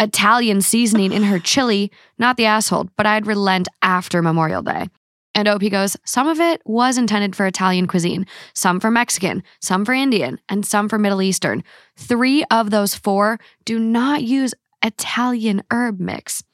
Italian seasoning in her chili. Not the asshole, but I'd relent after Memorial Day. And OP goes, some of it was intended for Italian cuisine, some for Mexican, some for Indian, and some for Middle Eastern. Three of those four do not use Italian herb mix.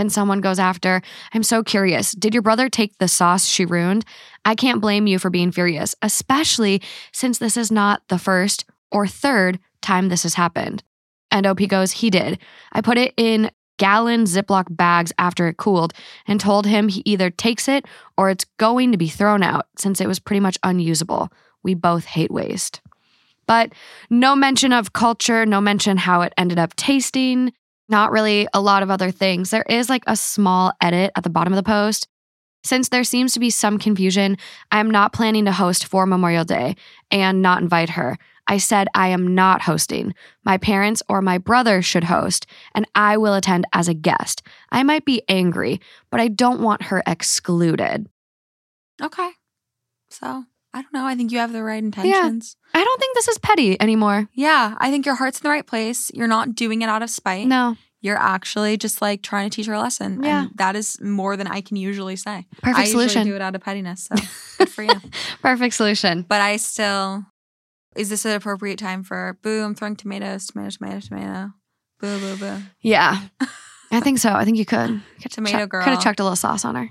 And someone goes after, I'm so curious. Did your brother take the sauce she ruined? I can't blame you for being furious, especially since this is not the first or third time this has happened. And OP goes, He did. I put it in gallon Ziploc bags after it cooled and told him he either takes it or it's going to be thrown out since it was pretty much unusable. We both hate waste. But no mention of culture, no mention how it ended up tasting, not really a lot of other things. There is like a small edit at the bottom of the post. Since there seems to be some confusion, I'm not planning to host for Memorial Day and not invite her. I said I am not hosting. My parents or my brother should host, and I will attend as a guest. I might be angry, but I don't want her excluded. Okay. So I don't know. I think you have the right intentions. Yeah. I don't think this is petty anymore. Yeah. I think your heart's in the right place. You're not doing it out of spite. No, You're actually just like trying to teach her a lesson. Yeah. And that is more than I can usually say. perfect I usually solution. do it out of pettiness. So good for you. <laughs> Perfect solution. But I still is this an appropriate time for boo, I'm throwing tomatoes, tomato, tomato, tomato. Boo, boo, boo. Yeah. <laughs> I think so. I think you could. Tomato girl. Could have chucked a little sauce on her.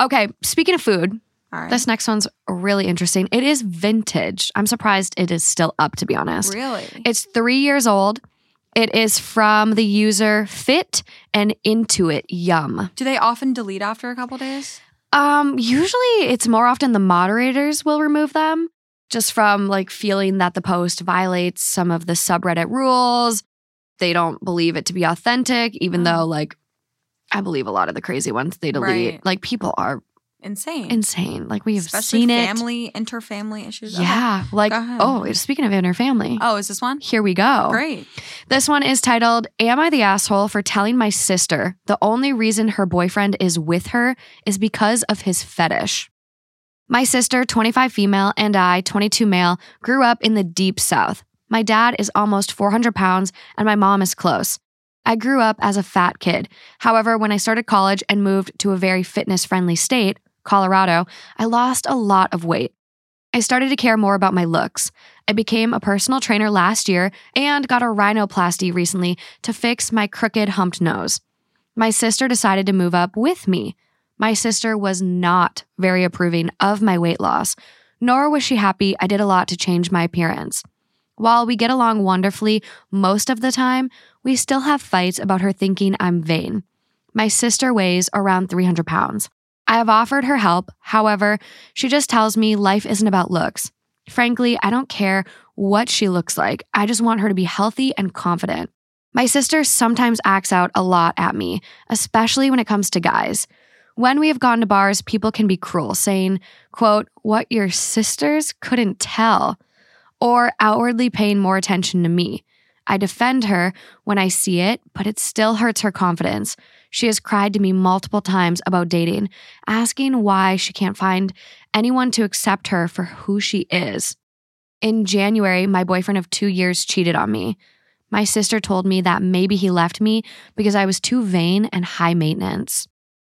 Okay, speaking of food, All right. this next one's really interesting. It is vintage. I'm surprised it is still up, to be honest. really? It's three years old. It is from the user Fit and Intuit Yum. Do they often delete after a couple days? Um, usually it's more often the moderators will remove them just from like feeling that the post violates some of the subreddit rules. They don't believe it to be authentic, even Oh. though like I believe a lot of the crazy ones they delete. Right. Like people are Insane. insane. Like we have Especially seen it. family, interfamily issues. Okay. Yeah. Like Go ahead. oh, speaking of inner family. Oh, is this one? Here we go. Great. This one is titled Am I the Asshole for Telling My Sister the only reason her boyfriend is with her is because of his fetish? My sister, 25 female, and I, 22 male, grew up in the deep south. My dad is almost 400 pounds, and my mom is close. I grew up as a fat kid. However, when I started college and moved to a very fitness friendly state, Colorado, I lost a lot of weight. I started to care more about my looks. I became a personal trainer last year and got a rhinoplasty recently to fix my crooked humped nose. My sister decided to move up with me. My sister was not very approving of my weight loss, nor was she happy I did a lot to change my appearance. While we get along wonderfully most of the time, we still have fights about her thinking I'm vain. My sister weighs around 300 pounds. I have offered her help, however, she just tells me life isn't about looks. Frankly, I don't care what she looks like. I just want her to be healthy and confident. My sister sometimes acts out a lot at me, especially when it comes to guys. When we have gone to bars, people can be cruel, saying, quote, what your sisters couldn't tell, or outwardly paying more attention to me. I defend her when I see it, but it still hurts her confidence. She has cried to me multiple times about dating, asking why she can't find anyone to accept her for who she is. In January, my boyfriend of two years cheated on me. My sister told me that maybe he left me because I was too vain and high maintenance.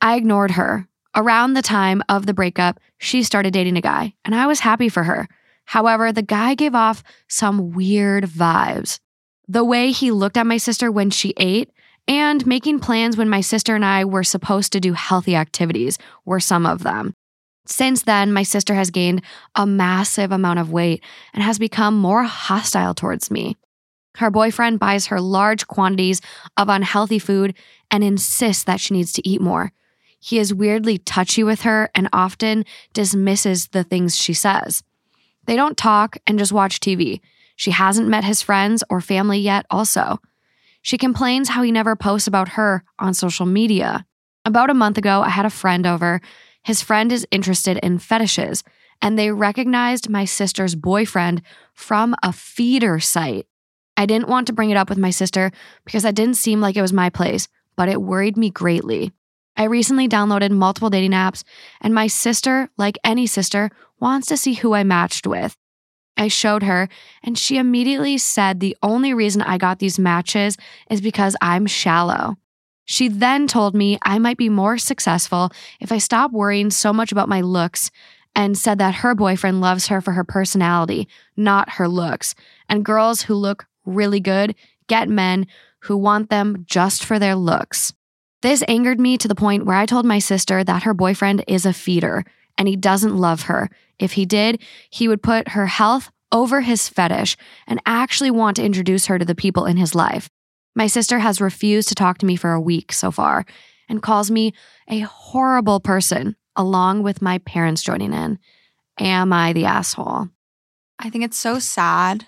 I ignored her. Around the time of the breakup, she started dating a guy, and I was happy for her. However, the guy gave off some weird vibes. The way he looked at my sister when she ate, and making plans when my sister and I were supposed to do healthy activities were some of them. Since then, my sister has gained a massive amount of weight and has become more hostile towards me. Her boyfriend buys her large quantities of unhealthy food and insists that she needs to eat more. He is weirdly touchy with her and often dismisses the things she says. They don't talk and just watch TV. She hasn't met his friends or family yet, also. She complains how he never posts about her on social media. About a month ago, I had a friend over. His friend is interested in fetishes, and they recognized my sister's boyfriend from a feeder site. I didn't want to bring it up with my sister because that didn't seem like it was my place, but it worried me greatly. I recently downloaded multiple dating apps, and my sister, like any sister, wants to see who I matched with. I showed her, and she immediately said the only reason I got these matches is because I'm shallow. She then told me I might be more successful if I stop worrying so much about my looks and said that her boyfriend loves her for her personality, not her looks. And girls who look really good get men who want them just for their looks. This angered me to the point where I told my sister that her boyfriend is a feeder and he doesn't love her. If he did, he would put her health over his fetish and actually want to introduce her to the people in his life. My sister has refused to talk to me for a week so far and calls me a horrible person, along with my parents joining in. Am I the asshole? I think it's so sad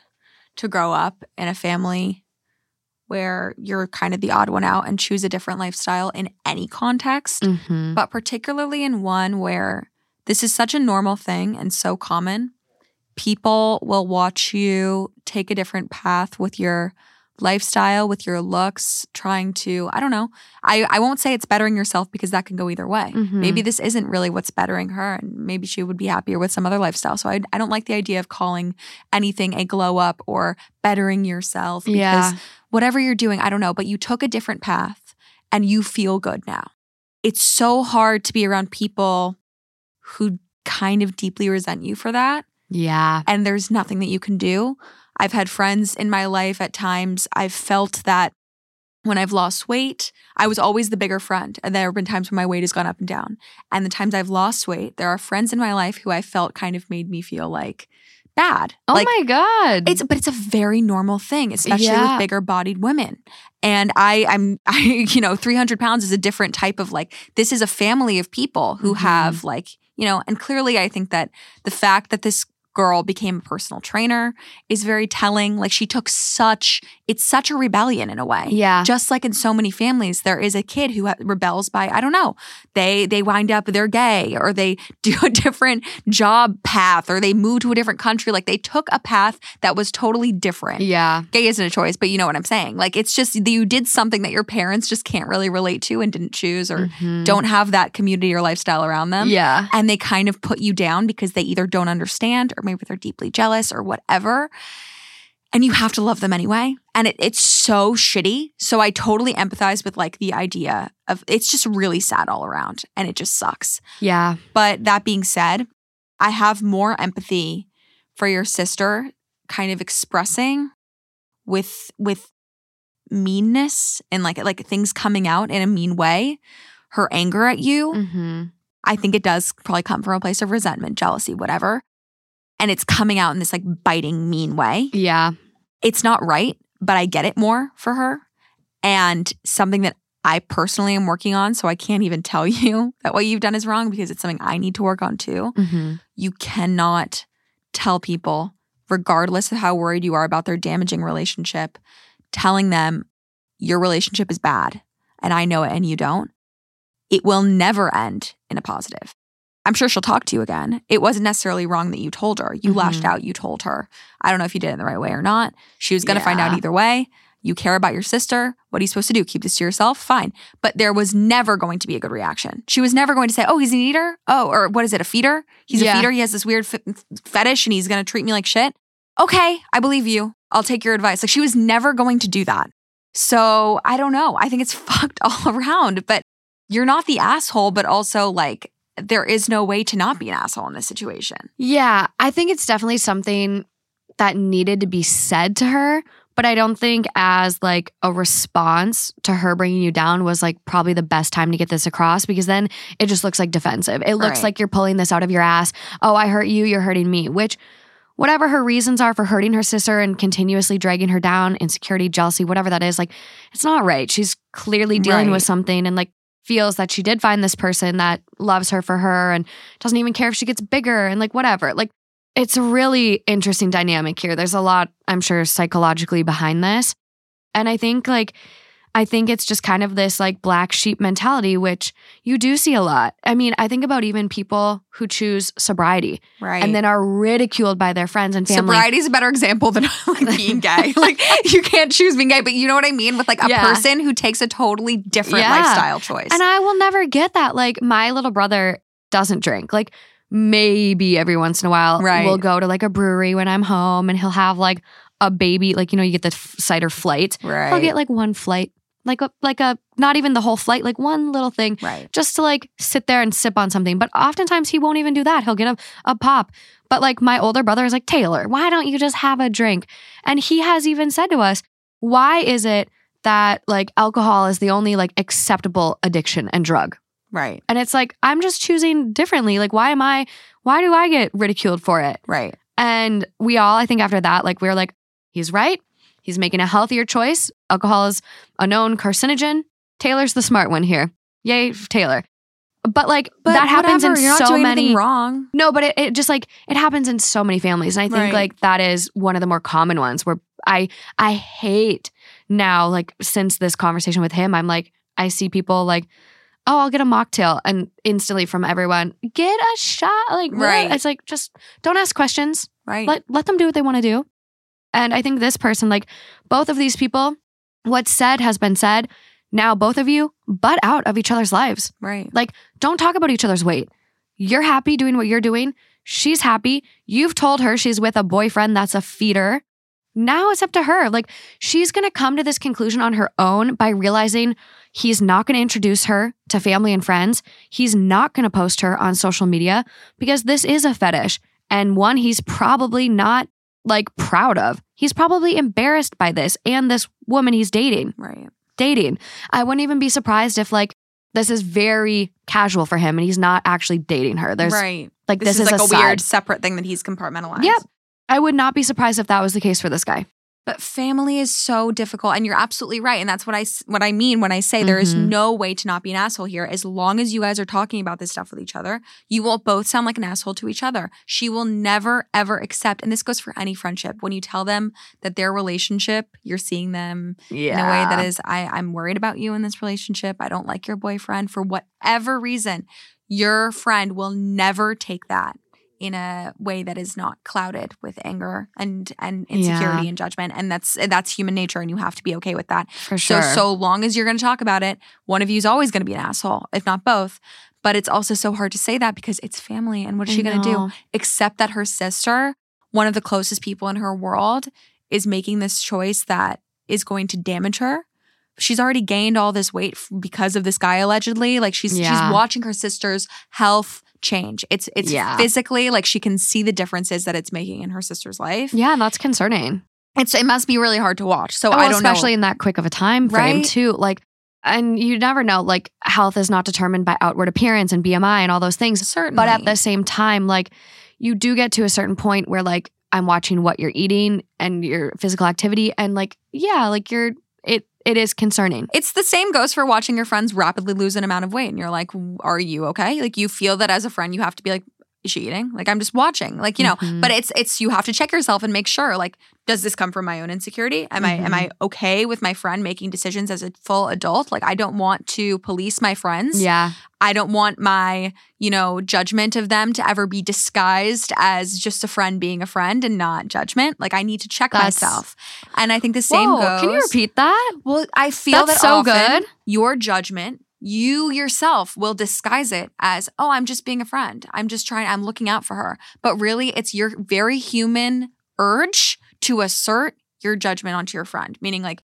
to grow up in a family where you're kind of the odd one out and choose a different lifestyle in any context, Mm-hmm. but particularly in one where this is such a normal thing and so common. People will watch you take a different path with your lifestyle, with your looks, trying to, I don't know. I, I won't say it's bettering yourself because that can go either way. Mhm. Maybe this isn't really what's bettering her, and maybe she would be happier with some other lifestyle. So I, I don't like the idea of calling anything a glow up or bettering yourself because Yeah. whatever you're doing, I don't know, but you took a different path and you feel good now. It's so hard to be around people who kind of deeply resent you for that Yeah. and there's nothing that you can do. I've had friends in my life at times I've felt that when I've lost weight, I was always the bigger friend. And there have been times when my weight has gone up and down. And the times I've lost weight, there are friends in my life who I felt kind of made me feel like bad. Oh like, my god. it's but it's a very normal thing, especially Yeah. with bigger bodied women. And I, I'm, <laughs> I, you know, 300 pounds is a different type of like. This is a family of people who Mhm. have like, you know, and clearly, I think that the fact that this girl became a personal trainer is very telling. Like she took such, it's such a rebellion in a way. yeah. Just like in so many families, there is a kid who rebels by I don't know. They they wind up they're gay or they <laughs> do a different job path or they move to a different country. Like they took a path that was totally different. yeah. Gay isn't a choice, but you know what I'm saying. Like it's just that you did something that your parents just can't really relate to and didn't choose or Mhm. don't have that community or lifestyle around them. Yeah. And they kind of put you down because they either don't understand or maybe they're deeply jealous or whatever. And you have to love them anyway. And it, it's so shitty. So I totally empathize with like the idea of it's just really sad all around and it just sucks. Yeah. But that being said, I have more empathy for your sister kind of expressing with with meanness and like like things coming out in a mean way, her anger at you. hmm I think it does probably come from a place of resentment, jealousy, whatever. And it's coming out in this like biting, mean way. Yeah. It's not right, but I get it more for her. And something that I personally am working on. So I can't even tell <laughs> you that what you've done is wrong because it's something I need to work on too. hmm You cannot tell people, regardless of how worried you are about their damaging relationship, telling them your relationship is bad and I know it and you don't. It will never end in a positive. I'm sure she'll talk to you again. It wasn't necessarily wrong that you told her. You lashed Mhm. out, you told her. I don't know if you did it in the right way or not. She was going to find out either way. You care about your sister. What are you supposed to do? Keep this to yourself? Fine. But there was never going to be a good reaction. She was never going to say, Oh, he's an eater. Oh, or what is it? A feeder? He's Yeah. a feeder. He has this weird f- fetish and he's going to treat me like shit. Okay, I believe you. I'll take your advice. Like she was never going to do that. So I don't know. I think it's <laughs> fucked all <laughs> around. But you're not the asshole, but also like there is no way to not be an asshole in this situation. Yeah. I think it's definitely something that needed to be said to her. But I don't think as like a response to her bringing you down was like probably the best time to get this across because then it just looks like defensive. It looks Right. like you're pulling this out of your ass. Oh, I hurt you, you're hurting me, which whatever her reasons are for hurting her sister and continuously dragging her down, insecurity, jealousy, whatever that is, like it's not right. She's clearly dealing Right. with something and like feels that she did find this person that loves her for her and doesn't even care if she gets bigger and like whatever. Like it's a really interesting dynamic here. There's a lot, I'm sure, psychologically behind this. And I think like I think it's just kind of this like black sheep mentality, which you do see a lot. I mean, I think about even people who choose sobriety Right. and then are ridiculed by their friends and family. Sobriety is a better example than <laughs> like being gay. <laughs> like you can't choose being gay, but you know what I mean with like a Yeah. person who takes a totally different Yeah. lifestyle choice. And I will never get that. Like my little brother doesn't drink. Like maybe every once in a while Right. we'll go to like a brewery when I'm home and he'll have like a baby, like you know, you get the cider flight. right. He'll get like one flight. Like a like a not even the whole flight, like one little thing. right. Just to like sit there and sip on something. But oftentimes he won't even do that. He'll get a, a pop. But like my older brother is like, Taylor, why don't you just have a drink? And he has even said to us, why is it that like alcohol is the only like acceptable addiction and drug? Right. And it's like, I'm just choosing differently. Like, why am I, why do I get ridiculed for it? Right. And we all, I think after that, like, we are like, he's right. He's making a healthier choice. Alcohol is a known carcinogen. Taylor's the smart one here. Yay, Taylor. But like, But that happens whatever, in you're so many. wrong. No, but it, it just like it happens in so many families. And I think Right. like that is one of the more common ones where I I hate now, like since this conversation with him, I'm like, I see people like, oh, I'll get a mocktail. And instantly from everyone, get a shot. Like, what? Right. It's like just don't ask questions. Right. Let let them do what they want to do. And I think this person, like both of these people, what's said has been said. Now both of you butt out of each other's lives. right. Like, don't talk about each other's weight. You're happy doing what you're doing. She's happy. You've told her she's with a boyfriend that's a feeder. Now it's up to her. Like, she's going to come to this conclusion on her own by realizing he's not going to introduce her to family and friends. He's not going to post her on social media because this is a fetish and one he's probably not like proud of. He's probably embarrassed by this and this woman he's dating. Right. dating. I wouldn't even be surprised if like this is very casual for him and he's not actually dating her. There's right. like This, this, is, like a, a, weird separate thing that he's compartmentalized. Yep. I would not be surprised if that was the case for this guy. But family is so difficult, and you're absolutely right. And that's what I what I mean when I say there is Mhm. no way to not be an asshole here. As long as you guys are talking about this stuff with each other, you will both sound like an asshole to each other. She will never ever accept, and this goes for any friendship. When you tell them that their relationship, you're seeing them Yeah. in a way that is, I, I'm worried about you in this relationship. I don't like your boyfriend for whatever reason. Your friend will never take that in a way that is not clouded with anger and and insecurity Yeah. and judgment. And that's that's human nature, and you have to be okay with that. for sure. So so long as you're going to talk about it, one of you is always going to be an asshole, if not both. But it's also so hard to say that because it's family, and what is she going to do? Except that her sister, one of the closest people in her world, is making this choice that is going to damage her. She's already gained all this weight because of this guy allegedly. Like she's Yeah. she's watching her sister's health change. It's it's Yeah. physically like she can see the differences that it's making in her sister's life. Yeah, and that's concerning. It's it must be really hard to watch. So Oh, I don't especially know. in that quick of a time frame Right? too. Like, and you never know. Like, health is not determined by outward appearance and BMI and all those things. Certainly. But at the same time, like, you do get to a certain point where like I'm watching what you're eating and your physical activity, and like, yeah, like you're it. It is concerning. It's the same goes for watching your friends rapidly lose an amount of weight. And you're like, are you okay? Like you feel that as a friend, you have to be like, is she eating? Like I'm just watching. Like, you know, Mhm. but it's it's you have to check yourself and make sure, like, does this come from my own insecurity? Am I am I okay with my friend making decisions as a full adult? Like I don't want to police my friends. Yeah, I don't want my, you know, judgment of them to ever be disguised as just a friend being a friend and not judgment. Like I need to check That's- myself. And I think the same Whoa, goes Can you repeat that? well, I feel That's that so often good. Your judgment, you yourself will disguise it as, "Oh, I'm just being a friend. I'm just trying. I'm looking out for her." But really, it's your very human urge to assert your judgment onto your friend. Meaning, like,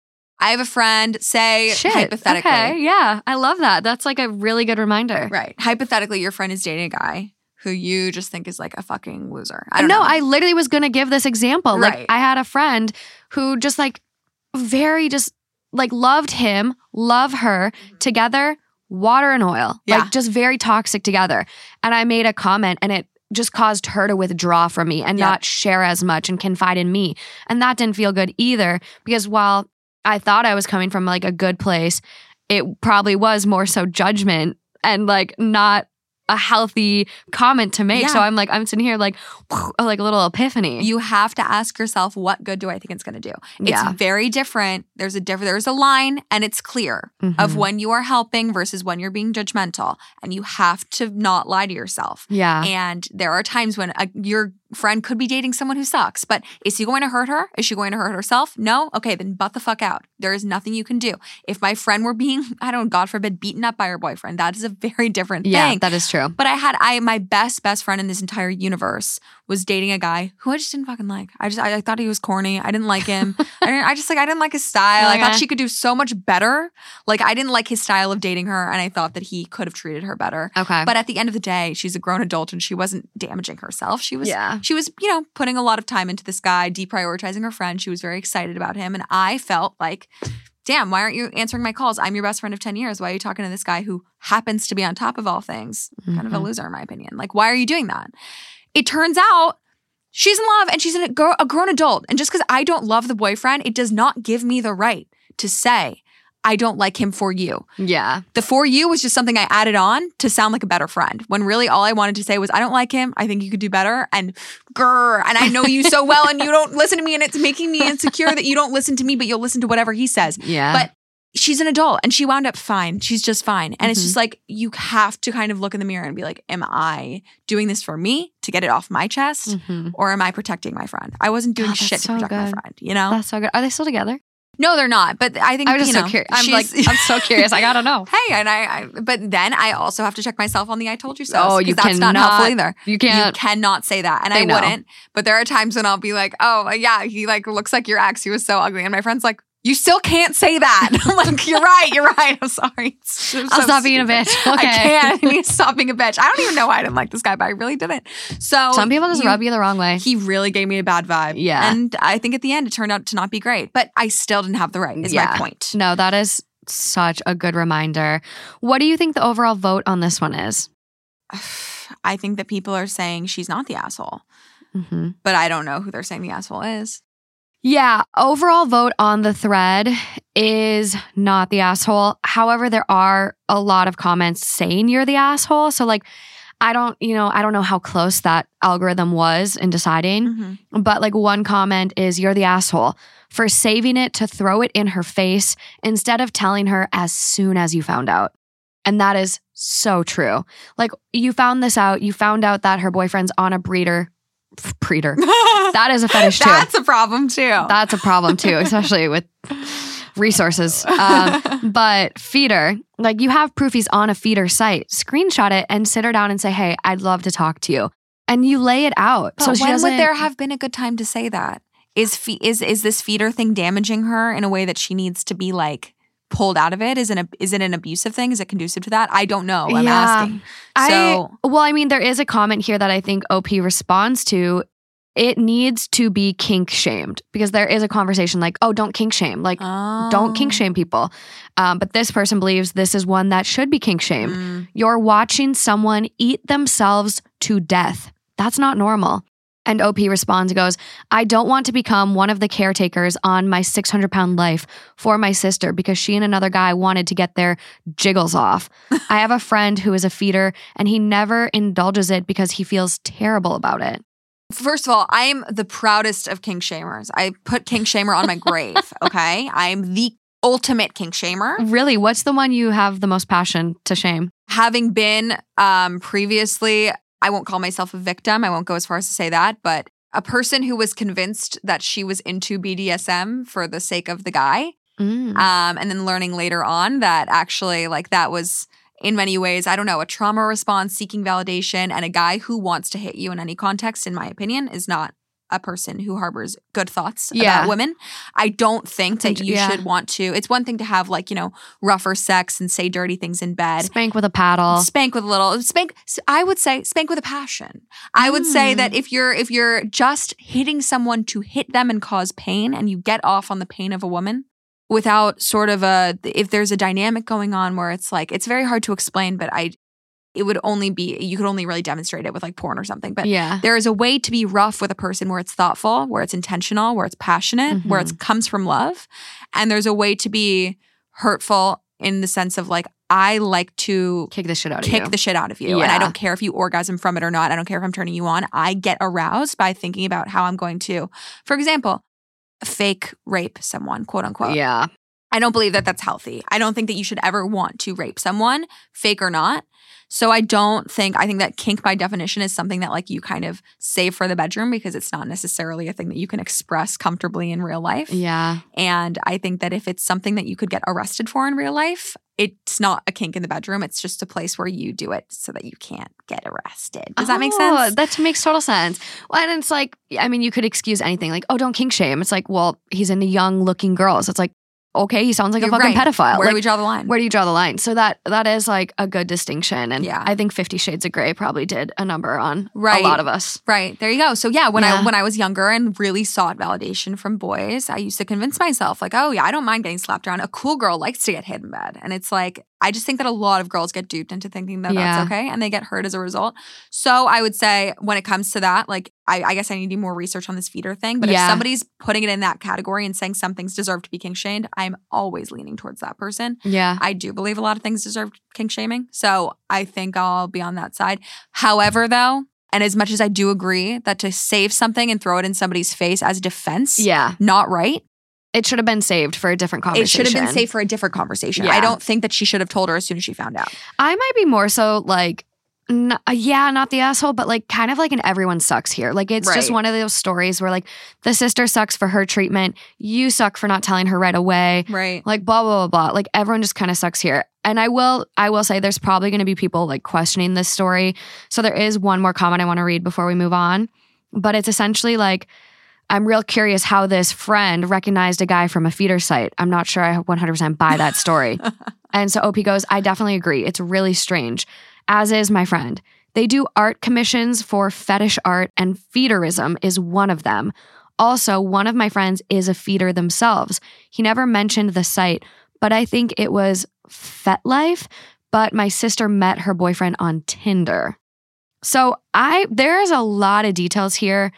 I have a friend. Say Shit. hypothetically, Okay, yeah, I love that. That's like a really good reminder. right? Hypothetically, your friend is dating a guy who you just think is like a fucking loser. I don't no, know. I literally was gonna give this example. Like Right. I had a friend who just like very just like loved him, love her together, water and oil. Yeah. Like just very toxic together. And I made a comment and it just caused her to withdraw from me and Yeah. not share as much and confide in me. And that didn't feel good either because while I thought I was coming from like a good place, it probably was more so judgment and like not a healthy comment to make. Yeah. So I'm like, I'm sitting here like, <sniffs> like a little epiphany. you have to ask yourself, what good do I think it's going to do? It's Yeah. very different. There's a different. There's a line, and it's clear. of Mhm. when you are helping versus when you're being judgmental. And you have to not lie to yourself. yeah. And there are times when a, your friend could be dating someone who sucks, but is he going to hurt her? Is she going to hurt herself? No? Okay, then butt the fuck out. There is nothing you can do. If my friend were being, <laughs> I don't know, God forbid, beaten up by her boyfriend, that is a very different thing. Yeah, thing. that is true. But I had I my best best friend in this entire universe was dating a guy who I just didn't fucking like. I just I, I thought he was corny. I didn't like him. <laughs> I didn't. I just like I didn't like his style. I thought she could do so much better. Like I didn't like his style of dating her, and I thought that he could have treated her better. Okay. But at the end of the day, she's a grown adult, and she wasn't damaging herself. She was yeah. She was you know putting a lot of time into this guy, deprioritizing her friend. She was very excited about him, and I felt like. Damn, why aren't you answering my calls? I'm your best friend of 10 years. Why are you talking to this guy who happens to be on top of all things? Kind of a Mhm. loser, in my opinion. Like, why are you doing that? It turns out she's in love and she's a grown adult. And just because I don't love the boyfriend, it does not give me the right to say, I don't like him for you. Yeah. The for you was just something I added on to sound like a better friend. When really all I wanted to say was, I don't like him. I think you could do better. And grr, and I know you so well and you don't listen to me. And it's making me insecure that you don't listen to me, but you'll listen to whatever he says. Yeah. But she's an adult and she wound up fine. She's just fine. And it's Mhm. just like, you have to kind of look in the mirror and be like, am I doing this for me to get it off my chest? Mhm. Or am I protecting my friend? I wasn't doing Oh, shit to so protect my friend, you know? That's so good. Are they still together? No, they're not. But I think I'm just you so curious. I'm like, I'm so <laughs> curious. I gotta know. hey, and I, I, but then I also have to check myself on the I told you so. Oh, you that's not cannot- helpful either. You You can't. You cannot say that. And I know. wouldn't. But there are times when I'll be like, oh, yeah, he like looks like your ex. He was so ugly. And my friend's like, you still can't say that. <laughs> I'm like, you're right. You're right. I'm sorry. So I'll stop being a bitch. <laughs> Okay. I can't. <laughs> I need to stop being a bitch. I don't even know why I didn't like this guy, but I really didn't. So Some people just you- rub you the wrong way. He really gave me a bad vibe. Yeah. And I think at the end it turned out to not be great, but I still didn't have the right, is Yeah. my point. No, that is such a good reminder. What do you think the overall vote on this one is? <sighs> I think that people are saying she's not the asshole, Mm-hmm. but I don't know who they're saying the asshole is. Yeah, overall vote on the thread is not the asshole. However, there are a lot of comments saying you're the asshole. So like I don't, you know, I don't know how close that algorithm was in deciding, Mhm. but like one comment is you're the asshole for saving it to throw it in her face instead of telling her as soon as you found out. And that is so true. Like you found this out, you found out that her boyfriend's on a breeder breeder. <laughs> That is a fetish too. That's a problem too. That's a problem too, <laughs> especially with resources. Um, but feeder, like you have proof he's on a feeder site, screenshot it and sit her down and say, "Hey, I'd love to talk to you," and you lay it out. But so when would there have been a good time to say that? Is fe- is is this feeder thing damaging her in a way that she needs to be like pulled out of it? Is it a, is it an abusive thing? Is it conducive to that? I don't know. I'm Yeah. asking. So I well, I mean, there is a comment here that I think OP responds to. It needs to be kink shamed because there is a conversation like, "Oh, don't kink shame." Like, don't kink Oh. shame people. Um, but this person believes this is one that should be kink shamed. Mm. You're watching someone eat themselves to death. That's not normal. And OP responds and goes, I don't want to become one of the caretakers on my 600 pound life for my sister because she and another guy wanted to get their jiggles off. <laughs> I have a friend who is a feeder and he never indulges it because he feels terrible about it. First of all, I am the proudest of kink shamers. I put kink shamer on my <laughs> grave. Okay, I am the ultimate kink shamer. Really, what's the one you have the most passion to shame? having been um, previously, I won't call myself a victim. I won't go as far as to say that, but a person who was convinced that she was into BDSM for the sake of the guy, Mm. um, and then learning later on that actually, like, that was in many ways, I don't know, a trauma response, seeking validation, and a guy who wants to hit you in any context, in my opinion, is not a person who harbors good thoughts Yeah. about women. I don't think that you yeah. should want to. It's one thing to have like, you know, rougher sex and say dirty things in bed. Spank with a paddle. Spank with a little spank. I would say spank with a passion. I would say Mm. that if you're if you're just hitting someone to hit them and cause pain, and you get off on the pain of a woman without sort of a if there's a dynamic going on where it's like it's very hard to explain, but I it would only be you could only really demonstrate it with like porn or something. But yeah. there is a way to be rough with a person where it's thoughtful, where it's intentional, where it's passionate, where it mm-hmm. comes from love. And there's a way to be hurtful in the sense of like, I like to Kick the shit out of kick you. the shit out of you. And I don't care if you orgasm from it or not. I don't care if I'm turning you on. I get aroused by thinking about how I'm going to, for example, fake rape someone, quote unquote. yeah. I don't believe that that's healthy. I don't think that you should ever want to rape someone, fake or not. So I don't think I think that kink by definition is something that like you kind of save for the bedroom because it's not necessarily a thing that you can express comfortably in real life. Yeah. And I think that if it's something that you could get arrested for in real life, it's not a kink in the bedroom. It's just a place where you do it so that you can't get arrested. Does that make Oh, sense? That makes total sense. Well, and it's like, I mean, you could excuse anything like, oh, don't kink shame. It's like, well, he's into young looking girls. It's like, okay, he sounds like You're a fucking right. pedophile. Where like, do we draw the line? where do you draw the line? So that that is like a good distinction. And Yeah. I think Fifty Shades of Grey probably did a number on Right. a lot of us. Right. There you go. So yeah, when I when I was younger and really sought validation from boys, I used to convince myself like, "Oh, yeah, I don't mind getting slapped around. A cool girl likes to get hit in bed." And it's like I just think that a lot of girls get duped into thinking that Yeah. that's okay and they get hurt as a result. So I would say when it comes to that, like I, I guess I need to do more research on this feeder thing. But Yeah. if somebody's putting it in that category and saying something's deserved to be kink shamed, I'm always leaning towards that person. Yeah. I do believe a lot of things deserve kink shaming. So I think I'll be on that side. However, though, and as much as I do agree that to save something and throw it in somebody's face as defense, Yeah. not right. It should have been saved for a different conversation. It should have been saved for a different conversation. Yeah. I don't think that she should have told her as soon as she found out. I might be more so like, n- yeah, not the asshole, but like kind of like an everyone sucks here. Like it's just one of those stories where like the sister sucks for her treatment, you suck for not telling her right away. Right. Like blah blah blah blah. Like everyone just kind of sucks here. And I will I will say there's probably going to be people like questioning this story. So there is one more comment I want to read before we move on. But it's essentially like I'm real curious how this friend recognized a guy from a feeder site. I'm not sure I 100% buy that story. <laughs> and so OP goes, I definitely agree. It's really strange, as is my friend. They do art commissions for fetish art, and feederism is one of them. Also, one of my friends is a feeder themselves. He never mentioned the site, but I think it was FetLife, but my sister met her boyfriend on Tinder. So I there's a lot of details here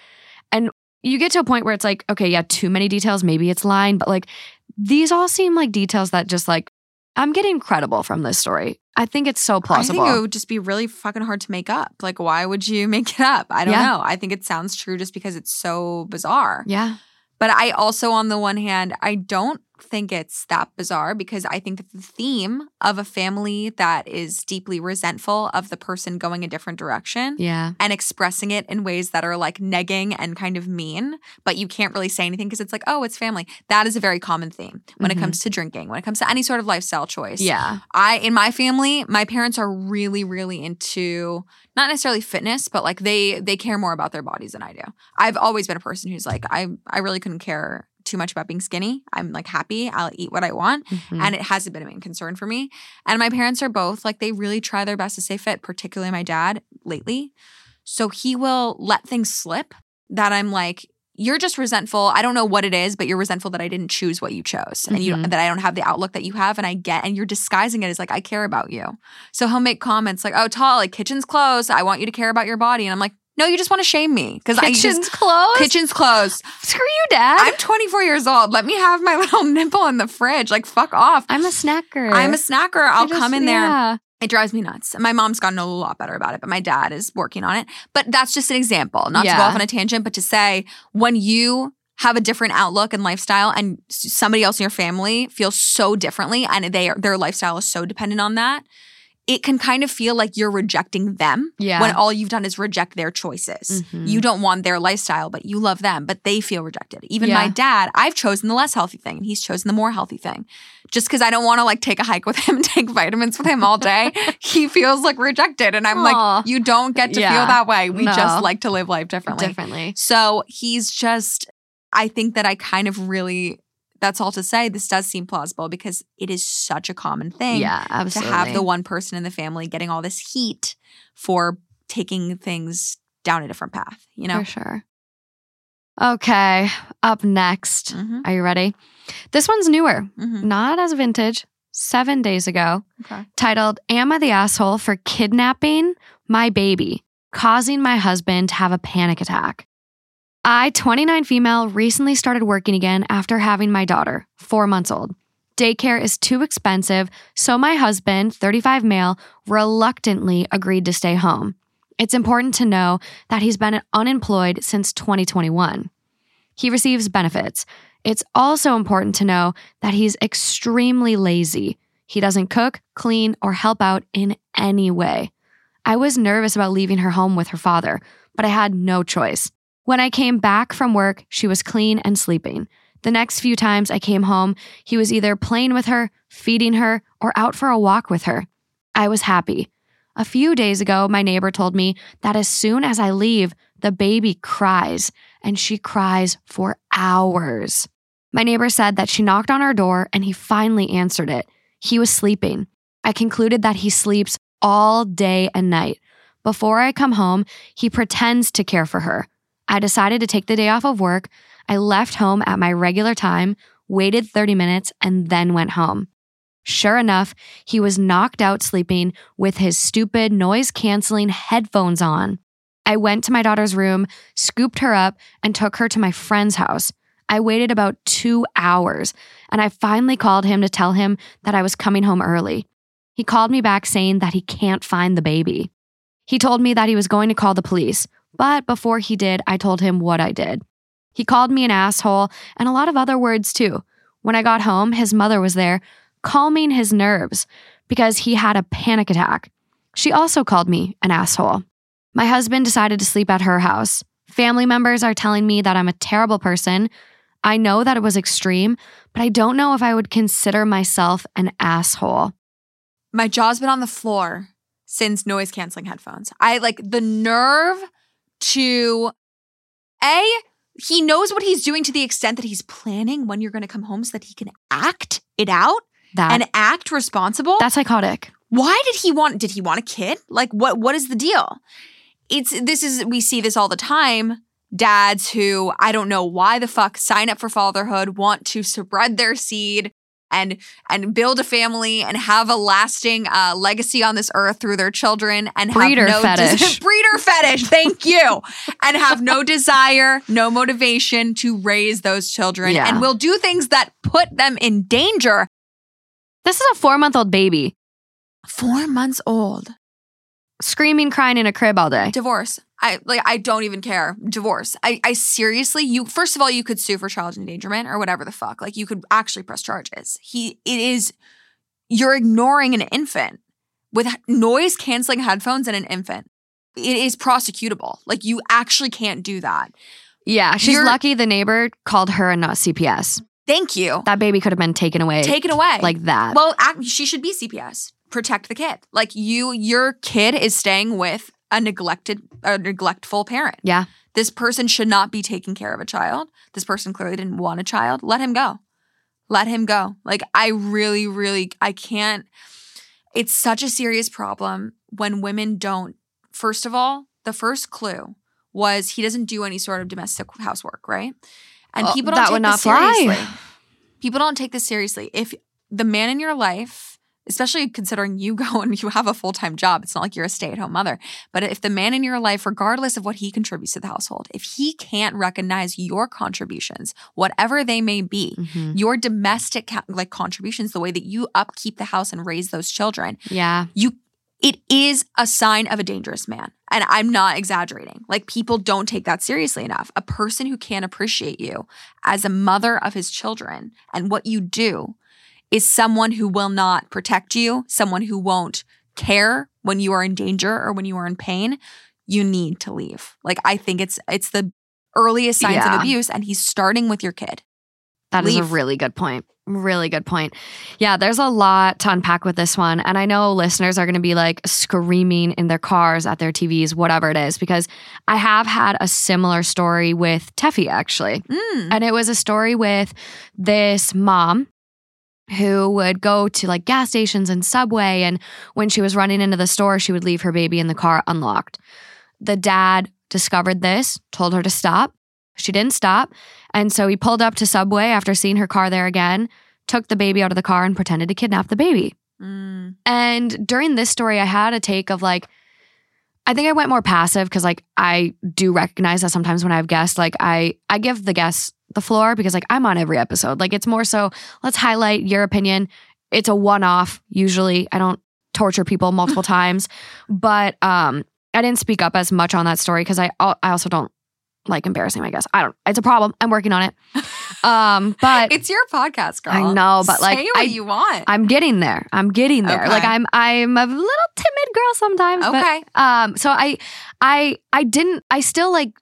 and you get to a point where it's like, okay, yeah, too many details, maybe it's lying, but like these all seem like details that just like I'm getting credible from this story. I think it's so plausible. I think it would just be really fucking hard to make up. Like, why would you <laughs> make it up? I don't Yeah. know. I think it sounds true just because it's so bizarre. yeah. But I also, on the one hand, I don't think it's that bizarre because I think that the theme of a family that is deeply resentful of the person going a different direction Yeah. and expressing it in ways that are like negging and kind of mean, but you can't really say anything because it's like, oh, it's family. That is a very common theme when Mhm. it comes to drinking, when it comes to any sort of lifestyle choice. Yeah. I in my family, my parents are really, really into not necessarily fitness, but like they they care more about their bodies than I do. I've always been a person who's like, I I really couldn't care too much about being skinny. I'm like happy. I'll eat what I want. Mhm. And it hasn't been a main concern for me. And my parents are both like they really try their best to stay fit, particularly my dad lately. So he will let things slip that I'm like, you're just resentful. I don't know what it is, but you're resentful that I didn't choose what you chose and you Mhm. that I don't have the outlook that you have. And I get, and you're disguising it as like, I care about you. So he'll make comments like, oh, tall, like kitchen's closed. I want you to care about your body. And I'm like, no, you just want to shame me because I Kitchen's just, closed. kitchen's closed. Screw you, Dad. I'm 24 years old. Let me have my <laughs> little nipple in the fridge. Like, fuck off. I'm a snacker. I'm a snacker. I'll just- come in there. yeah. It drives me nuts. My mom's gotten a lot better about it, but my dad is working on it. But that's just an example, not to go off on a tangent, but to say when you have a different outlook and lifestyle and somebody else in your family feels so differently and they their lifestyle is so dependent on that, it can kind of feel like you're rejecting them Yeah. when all you've done is reject their choices. Mhm. You don't want their lifestyle, but you love them, but they feel rejected. Even my dad, I've chosen the less healthy thing and he's chosen the more healthy thing. Just because I don't want to like take a hike with him and <laughs> take vitamins with him all day, <laughs> he feels like rejected. And I'm Aw. like, you don't get to Yeah. feel that way. We No. just like to live life differently. differently. So he's just, I think that I kind of really, that's all to say, this does seem plausible because it is such a common thing Yeah, to have the one person in the family getting all this heat for taking things down a different path, you know? For sure. Okay, up next. Mhm. Are you ready? This one's newer, Mhm. not as vintage, seven days ago, Okay. titled Am I the Asshole for Kidnapping My Baby, Causing My Husband to Have a Panic Attack? I, 29 female, recently started working again after having my daughter, four months old. Daycare is too expensive, so my husband, 35 male, reluctantly agreed to stay home. It's important to know that he's been unemployed since 2021. He receives benefits. It's also important to know that he's extremely lazy. He doesn't cook, clean, or help out in any way. I was nervous about leaving her home with her father, but I had no choice. When I came back from work, she was clean and sleeping. The next few times I came home, he was either playing with her, feeding her, or out for a walk with her. I was happy. A few days ago, my neighbor told me that as soon as I leave, the baby cries, and she cries for hours. My neighbor said that she knocked on our door and he finally answered it. He was sleeping. I concluded that he sleeps all day and night. Before I come home, he pretends to care for her. I decided to take the day off of work. I left home at my regular time, waited 30 minutes, and then went home. Sure enough, he was knocked out sleeping with his stupid noise canceling headphones on. I went to my daughter's room, scooped her up, and took her to my friend's house. I waited about two hours, and I finally called him to tell him that I was coming home early. He called me back saying that he can't find the baby. He told me that he was going to call the police, but before he did, I told him what I did. He called me an asshole and a lot of other words too. When I got home, his mother was there, calming his nerves because he had a panic attack. She also called me an asshole. My husband decided to sleep at her house. Family members are telling me that I'm a terrible person. I know that it was extreme, but I don't know if I would consider myself an asshole. My jaw's been on the floor since noise canceling headphones. I like the nerve to A, he knows what he's doing to the extent that he's planning when you're going to come home so that he can act it out That and act responsible. that's psychotic. Why did he want did he want a kid? Like what what is the deal? It's this is we see this all the time. Dads who I don't know why the fuck sign up for fatherhood, want to spread their seed, and and build a family and have a lasting uh, legacy on this earth through their children and Breeder have no <laughs> fetish. breeder fetish. Thank you, and have no desire, no motivation to raise those children, Yeah. and will do things that put them in danger. This is a four month old baby Four months old, screaming, crying in a crib all day. divorce. I like. I don't even care. Divorce. I. I seriously. You. First of all, you could sue for child endangerment or whatever the fuck. Like you could actually press charges. He. It is. You're ignoring an infant with noise canceling headphones and an infant. It is prosecutable. Like you actually can't do that. Yeah, she's You're- lucky the neighbor called her and not CPS. Thank you. That baby could have been taken away. Taken away. like that. Well, act, she should be CPS. Protect the kid. Like you, your kid is staying with a neglected, a neglectful parent. yeah. This person should not be taking care of a child. This person clearly didn't want a child. Let him go. Let him go. Like I really, really, I can't. It's such a serious problem when women don't. First of all, the first clue was he doesn't do any sort of domestic housework, right? And Well, people don't that take would this not fly. seriously. People don't take this seriously. If the man in your life, especially considering you <laughs> go and you have a full time job, it's not like you're a stay at home mother. But if the man in your life, regardless of what he contributes to the household, if he can't recognize your contributions, whatever they may be, Mhm. your domestic like contributions, the way that you upkeep the house and raise those children, Yeah. you it is a sign of a dangerous man. And I'm not exaggerating. Like people don't take that seriously enough. A person who can't appreciate you as a mother of his children and what you do is someone who will not protect you, someone who won't care when you are in danger or when you are in pain. You need to leave. Like I think it's it's the earliest signs Yeah. of abuse and he's starting with your kid. That is a really good point. Really good point. Yeah, there's a lot to unpack with this one. And I know listeners are going to be like screaming in their cars, at their TVs, whatever it is, because I have had a similar story with Teffy actually. Mm. And it was a story with this mom who would go to like gas stations and Subway. And when she was running into the store, she would leave her baby in the car unlocked. The dad discovered this, told her to stop. She didn't stop. And so he pulled up to Subway after seeing her car there again, took the baby out of the car and pretended to kidnap the baby. Mm. And during this story, I had a take of like, I think I went more passive because like I do recognize that sometimes when I have guests, like I I give the guests the floor because like I'm on every episode. Like it's more so let's highlight your opinion. It's a one off usually. I don't torture people multiple <laughs> times, but um I didn't speak up as much on that story because I I also don't like embarrassing my guess. I don't. It's a problem. I'm working on it. <laughs> Um, but It's your podcast, girl. I know, but, like, Say what I- you want. I'm getting there. I'm getting there. Okay. Like I'm I'm a little timid girl sometimes. but, okay. um so I I I didn't I still like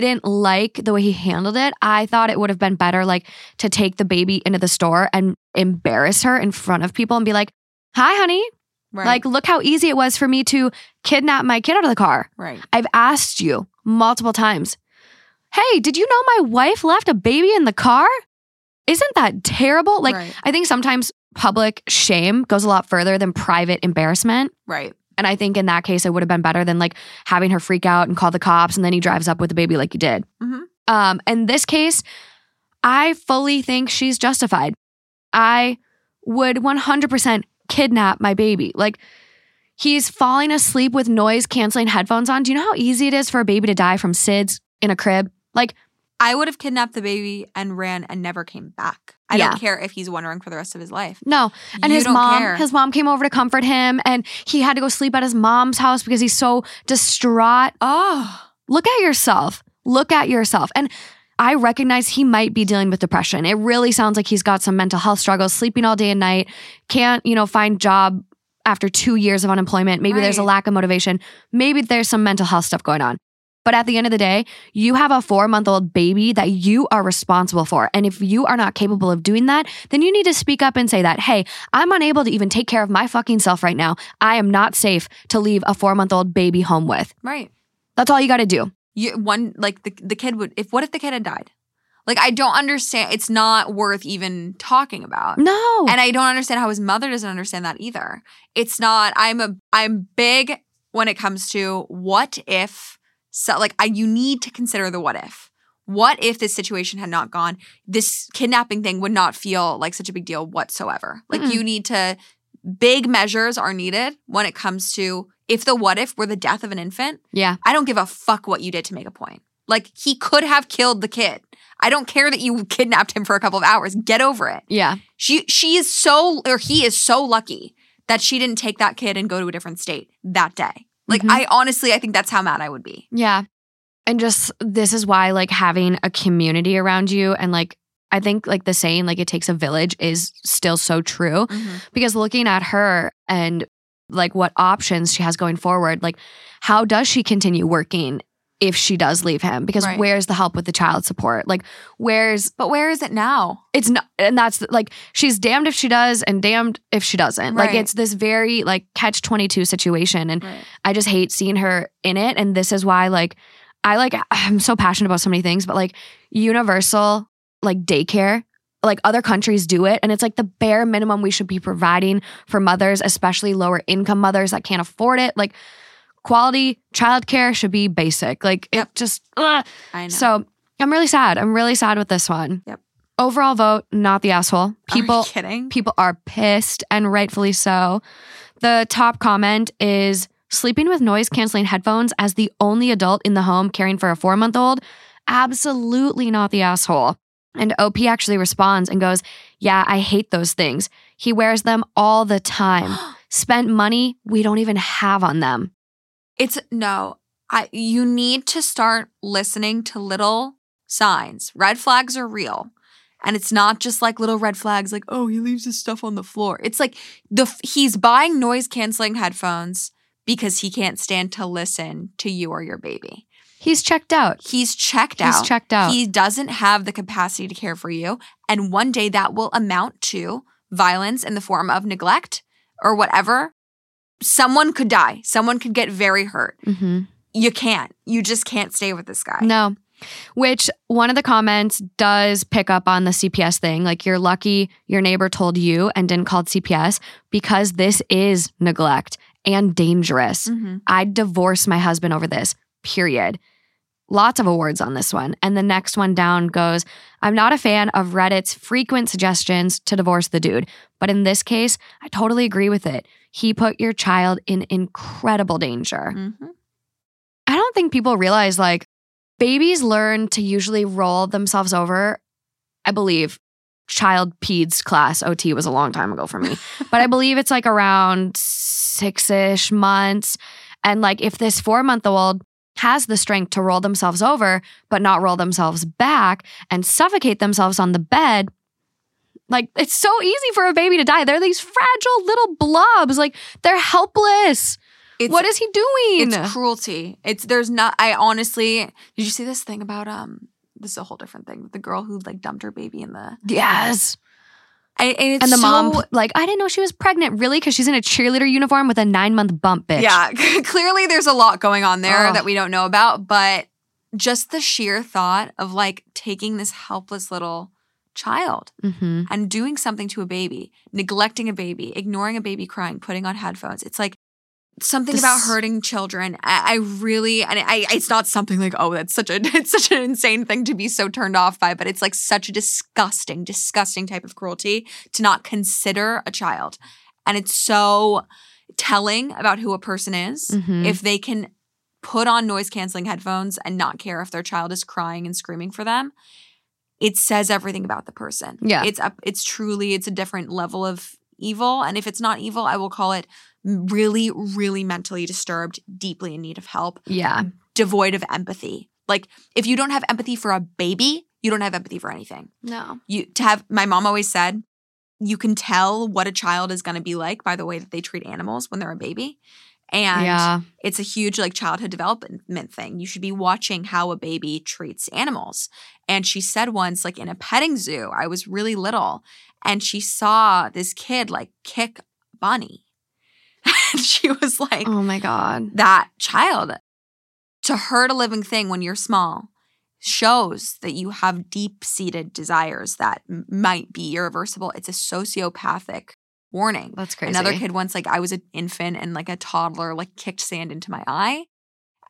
didn't like the way he handled it. I thought it would have been better like to take the baby into the store and embarrass her in front of people and be like, "Hi honey. Right. Like look how easy it was for me to kidnap my kid out of the car. right. I've asked you multiple times. Hey, did you know my wife left a baby in the car? Isn't that terrible? Like right. I think sometimes public shame goes a lot further than private embarrassment. Right. And I think in that case, it would have been better than like having her freak out and call the cops and then he drives up with the baby like you did. Mhm. Um, in this case, I fully think she's justified. I would 100% kidnap my baby. Like, he's falling asleep with noise canceling headphones on. Do you know how easy it is for a baby to die from SIDS in a crib? Like, I would have kidnapped the baby and ran and never came back. I Yeah. don't care if he's wondering for the rest of his life. no. And You his mom, care. his mom came over to comfort him and he had to go sleep at his mom's house because he's so distraught. oh, look at yourself. Look at yourself. And I recognize he might be dealing with depression. It really sounds like he's got some mental health struggles, sleeping all day and night, can't, you know, find job after 2 years of unemployment. Maybe there's a lack of motivation. Maybe there's some mental health stuff going on. But at the end of the day, you have a 4-month-old baby that you are responsible for. And if you are not capable of doing that, then you need to speak up and say that, "Hey, I'm unable to even take care of my fucking self right now. I am not safe to leave a 4-month-old baby home with." right. That's all you got to do. You one like the the kid would if what if the kid had died? Like I don't understand. It's not worth even talking about. No. And I don't understand how his mother doesn't understand that either. It's not. I'm a. I'm big when it comes to what if. So like I, you need to consider the what if. what if this situation had not gone? This kidnapping thing would not feel like such a big deal whatsoever. Like Mm-mm. you need to big measures are needed when it comes to if the what if were the death of an infant. Yeah. I don't give a fuck what you did to make a point. Like he could have killed the kid. I don't care that you <laughs> kidnapped him for a couple of hours. Get over it. Yeah. She she is so or he is so lucky that she didn't take that kid and go to a different state that day. Like Mhm. I honestly I think that's how mad I would be. Yeah. And just this is why like having a community around you and like I think like the saying like it takes a village is still so true because looking at her and like what options she has going forward like how does she continue working if she does leave him because Right. where's the help with the child support like where's But where is it now? it's not and that's like she's damned if she does and damned if she doesn't like it's this very like catch 22 situation and I just hate seeing her in it. And this is why, like, I like, <sighs> I'm so passionate about so many things, but like, universal, like, daycare, like, other countries do it. And it's like the bare minimum we should be providing for mothers, especially lower income mothers that can't afford it. Like, quality childcare should be basic. Like, Yep. it just, ugh. I know. so I'm really sad. I'm really sad with this one. Yep. Overall vote, not the asshole. Are you People, kidding? people are pissed and rightfully so. The top comment is sleeping with noise canceling headphones as the only adult in the home caring for a four month old. Absolutely not the asshole. And OP actually responds and goes, Yeah, I hate those things. He wears them all the time. <gasps> Spent money we don't even have on them. It's no. I you need to start listening to little signs. Red flags are real. And it's not just like little red flags like, "Oh, he leaves his stuff on the floor." It's like the he's buying noise canceling headphones because he can't stand to listen to you or your baby. He's checked out. He's checked He's out. He's checked out. He doesn't have the capacity to care for you. And one day that will amount to violence in the form of neglect or whatever. Someone could die. Someone could get very hurt. Mhm. You can't. You just can't stay with this guy. No. Which one of the comments does pick up on the CPS thing. Like, you're lucky your neighbor told you and didn't call CPS because this is neglect and dangerous. Mhm. I'd divorce my husband over this, period. Lots of awards on this one. And the next one down goes I'm not a fan of Reddit's frequent suggestions to divorce the dude, but in this case, I totally agree with it. He put your child in incredible danger. Mhm. I don't think people realize like babies learn to usually roll themselves over. I believe child peds class OT was a long time ago for me, <laughs> but I believe it's like around six ish months. And like if this four month old has the strength to roll themselves over, but not roll themselves back and suffocate themselves on the bed. Like it's so easy for a baby to die. They're these fragile little blobs. Like they're helpless. It's, what is he doing? it's cruelty. It's there's not I honestly did you see this thing about um this is a whole different thing. The girl who like dumped her baby in the yes. I, and, it's And the so- mom, like, I didn't know she was pregnant. Really? Because she's in a cheerleader uniform with a nine month bump, bitch. Yeah, <laughs> clearly there's a lot going on there Ugh. that we don't know about, but just the sheer thought of like taking this helpless little child Mm-hmm. and doing something to a baby, neglecting a baby, ignoring a baby crying, putting on headphones. It's like something about hurting children. I, I really, and I, it's not something like, oh, that's such a, <laughs> it's such an insane thing to be so turned off by, but it's like such a disgusting, disgusting type of cruelty to not consider a child. And it's so telling about who a person is Mhm. if they can put on noise canceling headphones and not care if their child is crying and screaming for them it says everything about the person Yeah. it's up it's truly it's a different level of evil and if it's not evil i will call it really really mentally disturbed deeply in need of help Yeah. devoid of empathy like if you don't have empathy for a baby you don't have empathy for anything No. you to have my mom always said you can tell what a child is going to be like by the way that they treat animals when they're a baby and yeah. it's a huge like childhood development thing. You should be watching how a baby treats animals. And she said once, like in a petting zoo, I was really little, and she saw this kid like kick Bunny. And <laughs> she was like, Oh my God. that child to hurt a living thing when you're small shows that you have deep seated desires that m- might be irreversible. It's a sociopathic warning. That's crazy. Another kid once, like I was an infant and like a toddler, like kicked sand into my eye.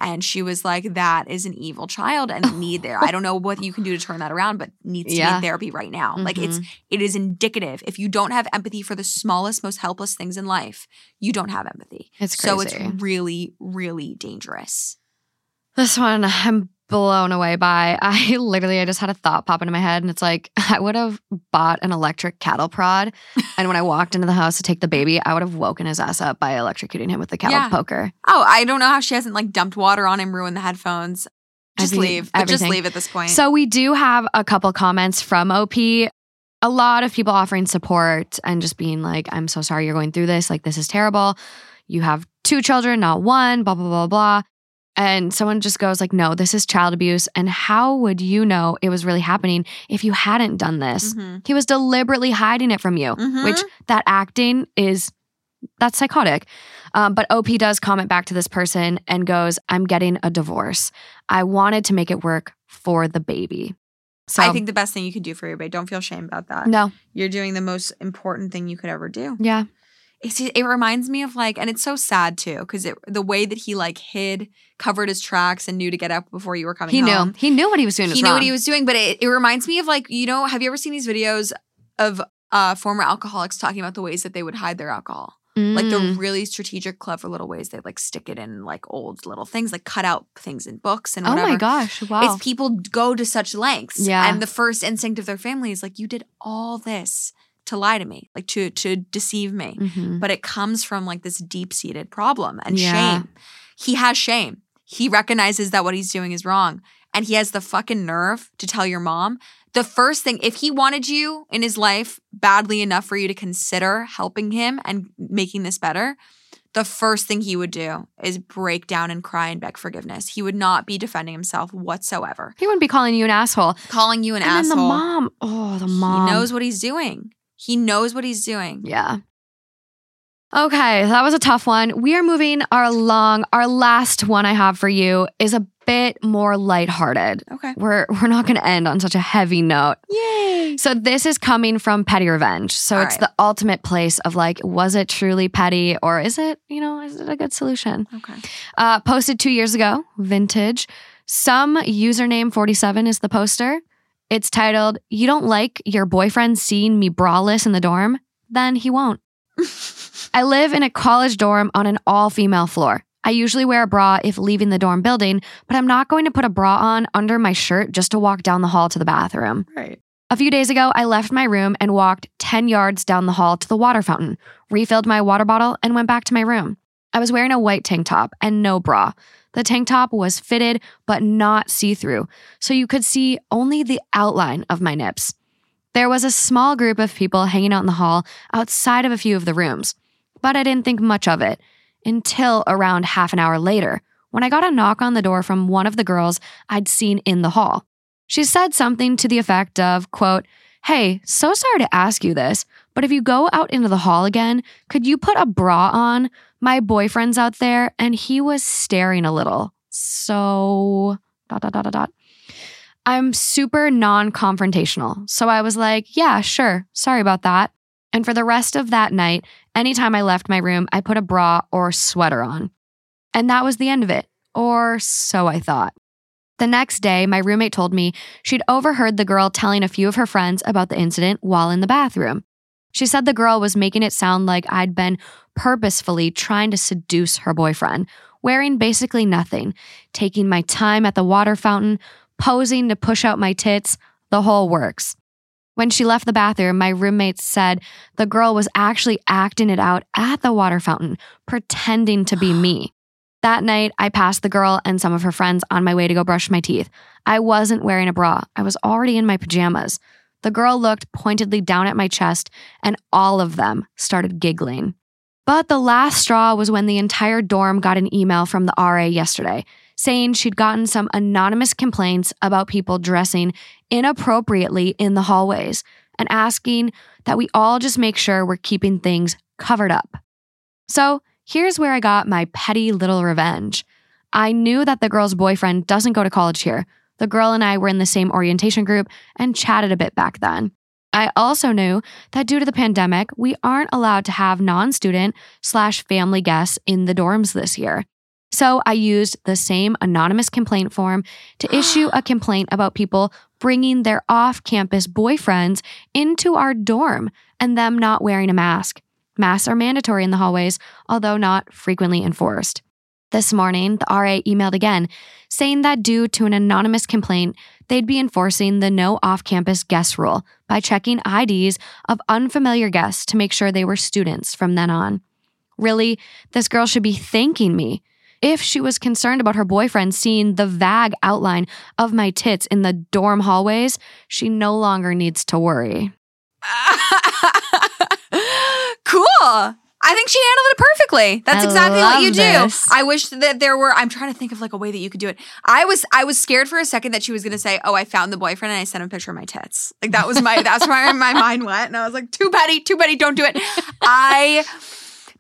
And she was like, that is an evil child and <laughs> need there. I don't know what you can do to turn that around, but needs to Yeah. be in therapy right now. Like it's mm-hmm. it is indicative. If you don't have empathy for the smallest, most helpless things in life, you don't have empathy. It's So it's really, really dangerous. This one I'm blown away by. <laughs> I literally I just had a thought pop into my head and it's like <laughs> I would have bought an electric cattle prod <laughs> and when I walked into the house to take the baby, I would have woken his ass up by electrocuting him with the cattle Yeah. poker. Oh, I don't know how she hasn't like dumped water on him, ruined the headphones. Just leave. Just leave at this point. So we do have a couple comments from OP. A lot of people offering support and just being like, I'm so sorry you're going through this. Like, this is terrible. You have two children, not one, blah, blah, blah, blah. And someone just goes like, no, this is child abuse. And how would you know it was really happening if you hadn't done this? Mhm. He was deliberately hiding it from you, Mhm. which that acting is that's psychotic. Um, but OP does comment back to this person and goes, I'm getting a divorce. I wanted to make it work for the baby. So I think the best thing you could do for your baby. Don't feel shame about that. no, You're doing the most important thing you could ever do. yeah, It's, it reminds me of like, and it's so sad too, because the way that he like hid, covered his tracks, and knew to get up before you were coming he home. knew. He knew what he was doing. He was knew what he was doing, but it, it reminds me of like, you know, have you ever seen these videos of uh, former alcoholics talking about the ways that they would hide their alcohol? Like the Mm. really strategic, clever little ways they like stick it in like old little things, like cut out things in books and whatever. oh my gosh! Wow. It's people go to such lengths. Yeah. And the first instinct of their family is like, you did all this to lie to me, like to to deceive me. Mhm. But it comes from like this deep-seated problem and Yeah. shame. He has shame. He recognizes that what he's doing is wrong. And he has the fucking nerve to tell your mom. The first thing, if he wanted you in his life badly enough for you to consider helping him and making this better, the first thing he would do is break down and cry and beg forgiveness. He would not be defending himself whatsoever. he wouldn't be calling you an asshole. Calling you an and asshole. then the mom. Oh, the mom. He knows what he's doing. He knows what he's doing. Yeah. Okay, that was a tough one. We are moving our along. Our last one I have for you is a bit more lighthearted. Okay. We're we're not going to end on such a heavy note. Yay. So this is coming from petty revenge. So All it's right. the ultimate place of like, was it truly petty or is it, you know, is it a good solution? Okay. Uh, posted two years ago, vintage. Some username 47 is the poster. It's titled, You don't like your boyfriend seeing me braless in the dorm? Then he won't. <laughs> I live in a college dorm on an all female floor. I usually wear a bra if leaving the dorm building, but I'm not going to put a bra on under my shirt just to walk down the hall to the bathroom. Right. A few days ago, I left my room and walked 10 yards down the hall to the water fountain, refilled my water bottle, and went back to my room. I was wearing a white tank top and no bra. The tank top was fitted but not see through, so you could see only the outline of my nips. There was a small group of people hanging out in the hall outside of a few of the rooms, but I didn't think much of it until around half an hour later when I got a knock on the door from one of the girls I'd seen in the hall. She said something to the effect of, quote, Hey, so sorry to ask you this, but if you go out into the hall again, could you put a bra on? My boyfriend's out there and he was staring a little. So, dot, dot, dot, dot, dot. I'm super non confrontational. So I was like, yeah, sure. Sorry about that. And for the rest of that night, anytime I left my room, I put a bra or sweater on. And that was the end of it. Or so I thought. The next day, my roommate told me she'd overheard the girl telling a few of her friends about the incident while in the bathroom. She said the girl was making it sound like I'd been purposefully trying to seduce her boyfriend, wearing basically nothing, taking my time at the water fountain, posing to push out my tits, the whole works. When she left the bathroom, my roommates said the girl was actually acting it out at the water fountain, pretending to be <sighs> me. That night, I passed the girl and some of her friends on my way to go brush my teeth. I wasn't wearing a bra, I was already in my pajamas. The girl looked pointedly down at my chest, and all of them started giggling. But the last straw was when the entire dorm got an email from the RA yesterday saying she'd gotten some anonymous complaints about people dressing inappropriately in the hallways and asking that we all just make sure we're keeping things covered up. So here's where I got my petty little revenge. I knew that the girl's boyfriend doesn't go to college here. The girl and I were in the same orientation group and chatted a bit back then. I also knew that due to the pandemic, we aren't allowed to have non student slash family guests in the dorms this year. So I used the same anonymous complaint form to <gasps> issue a complaint about people bringing their off campus boyfriends into our dorm and them not wearing a mask. Masks are mandatory in the hallways, although not frequently enforced. This morning, the RA emailed again, saying that due to an anonymous complaint, they'd be enforcing the no off campus guest rule by checking IDs of unfamiliar guests to make sure they were students from then on. Really, this girl should be thanking me. If she was concerned about her boyfriend seeing the vague outline of my tits in the dorm hallways, she no longer needs to worry. <laughs> cool. I think she handled it perfectly. That's I exactly what you do. this. I wish that there were I'm trying to think of like a way that you could do it. I was I was scared for a second that she was gonna say, Oh, I found the boyfriend and I sent him a picture of my tits. Like that was my that's where my mind went. And I was like, too petty, too petty, don't do it. I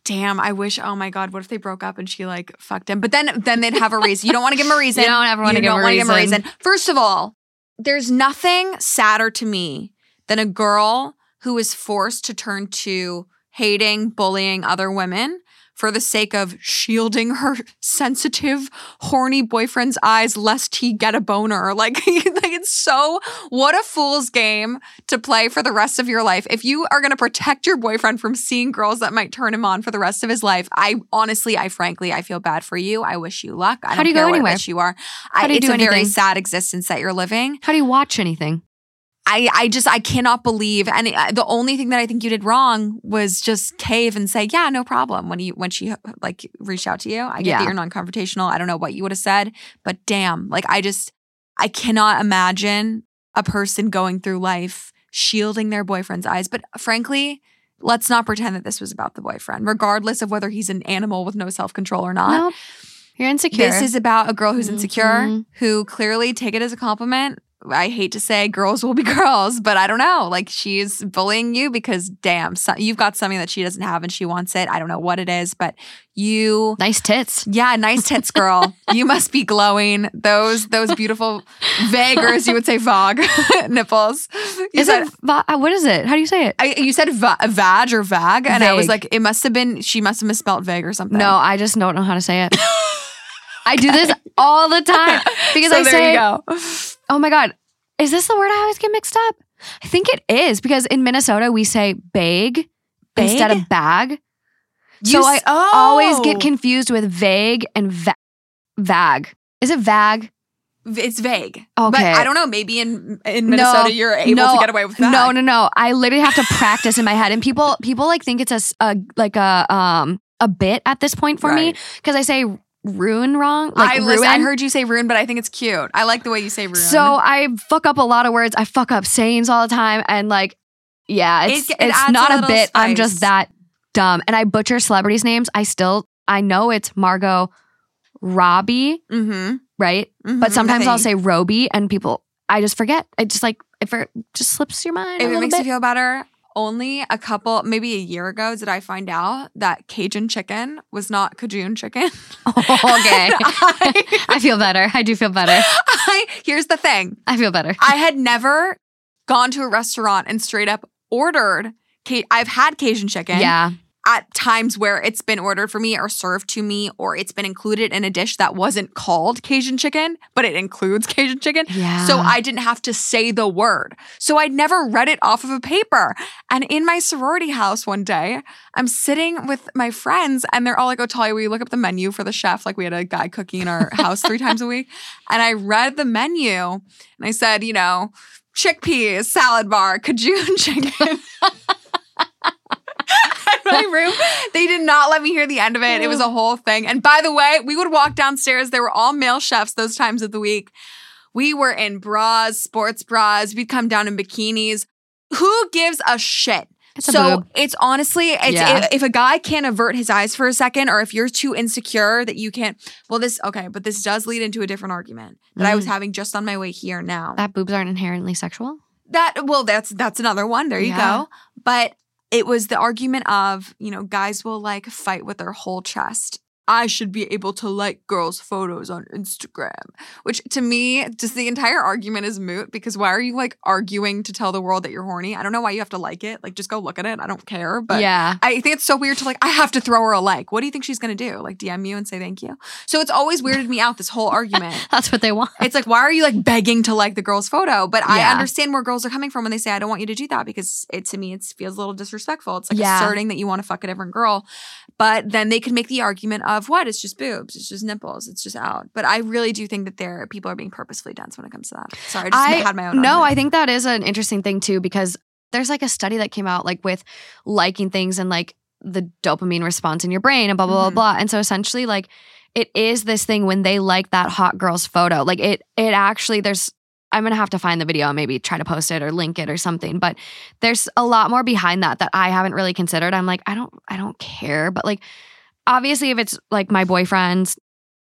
damn, I wish, oh my God, what if they broke up and she like fucked him? But then then they'd have a reason. You don't want to give him a reason. <laughs> You don't ever wanna give him a give him a reason. First of all, there's nothing sadder to me than a girl who is forced to turn to hating, bullying other women for the sake of shielding her <laughs> sensitive, horny boyfriend's eyes lest he get a boner. <laughs> Like, <laughs> like it's so what a fool's game to play for the rest of your life. If you are going to protect your boyfriend from seeing girls that might turn him on for the rest of his life, I honestly, I frankly, I feel bad for you. I wish you luck. I How don't do you go what anywhere? you are. How I, do you it's do a very anything? sad existence that you're living. How do you watch anything? I, I just I cannot believe and it- the only thing that I think you did wrong was just cave and say yeah no problem when you when she like reached out to you I get Yeah. that you're non-confrontational I don't know what you would have said but damn like I just I cannot imagine a person going through life shielding their boyfriend's eyes but frankly let's not pretend that this was about the boyfriend regardless of whether he's an animal with no self-control or not nope. You're insecure. this is about a girl who's insecure, Mhm. who clearly take it as a compliment. I hate to say girls will be <laughs> girls, but I don't know. Like she's bullying you because damn, so, you've got something that she doesn't have and she wants it. I don't know what it is, but you nice tits. yeah, nice tits girl. <laughs> you must be glowing. Those those beautiful vagors, you would say vog <laughs> nipples. You Is said, it va- uh, what is it? How do you say it? I, you said va- vag or vag, and I was like, it must have been she must have misspelled vag or something. No, I just don't know how to say it. I do this all the time because So I there say, you go. "Oh my god, is this the word I always get mixed up?" I think it is because in Minnesota we say bag, instead of bag. You so I oh. always get confused with vague and va- vag. Is it vag? It's vague. But Okay. I don't know. Maybe in in Minnesota No, you're able no, to get away with that. No, no, no. I literally have to practice in my head, and people people like think it's a, a- like a um a bit at this point for me because I say ruin wrong, like I, ruin. listen, I heard you say ruin, but I think it's cute. I like the way you say ruin. So I fuck up a lot of words. I fuck up sayings all the time, and like, yeah, it's It- it it's a not a, little bit. I'm just that dumb, and I butcher celebrities' names. I still I know it's Margot Robbie, mm-hmm. right? Mhm, But sometimes I'll say Roby, and people I just forget. I just like if it just slips your mind. a If it makes bit. you feel better, only a couple, maybe a year ago, did I find out that Cajun chicken was not Cajun chicken. <laughs> okay, <laughs> I, I feel better. I do feel better. <laughs> I- here's the thing I feel better. I had never gone to a restaurant and straight up ordered. I've had Cajun chicken. yeah, at times where it's been ordered for me or served to me or it's been included in a dish that wasn't called Cajun chicken, but it includes <laughs> Cajun chicken. yeah. So I didn't have to say the word. So I'd never read it off of a paper. And in my sorority house one day, I'm sitting with my friends and they're all like, Oh, Talia, will you look up the menu for the chef? Like we had a guy cooking in our house three <laughs> times a week. And I read the menu and I said, you know, chickpeas, salad bar, Cajun <laughs> chicken. Room, they did not let me hear the end of it. It was a whole thing. And by the way, we would walk downstairs. They were all male chefs those times of the week. We were in bras, sports bras. We'd come down in bikinis. Who gives a shit? It's a so boob. it's honestly, it's Yeah. if, if a guy can't avert his eyes for a second, or if you're too insecure that you can't. Well, this okay, but this does lead into a different argument that I was Mm. having just on my way here now. that boobs aren't inherently sexual. That well, that's that's another one. There you Yeah. go. But it was the argument of you know guys will like fight with their whole chest I should be able to like girls' photos on Instagram. Which to me, just the entire argument is moot because why are you like arguing to tell the world that you're horny? I don't know why you have to like it. Like just go look at it. I don't care. But yeah. I think it's so weird to like, I have to throw her a like. What do you think she's gonna do? Like DM you and say thank you? So it's always weirded me out, this whole argument. <laughs> That's what they want. It's like, why are you like begging to like the girl's photo? But I understand where girls are coming from when they say, I don't want you to do that because it to me it feels a little disrespectful. It's like Yeah. asserting that you want to fuck a different girl. But then they could make the argument of what? It's just boobs, it's just nipples, it's just out. But I really do think that there people are being purposefully dense when it comes to that. Sorry, I just I had my own. No, I think that is an interesting thing too because there's like a study that came out like with liking things and like the dopamine response in your brain and blah blah Mhm. blah blah. And so essentially like it is this thing when they like that hot girl's photo. Like it it actually there's I'm gonna have to find the video and maybe try to post it or link it or something. But there's a lot more behind that that I haven't really considered. I'm like, I don't I don't care. But like obviously if it's like my boyfriend's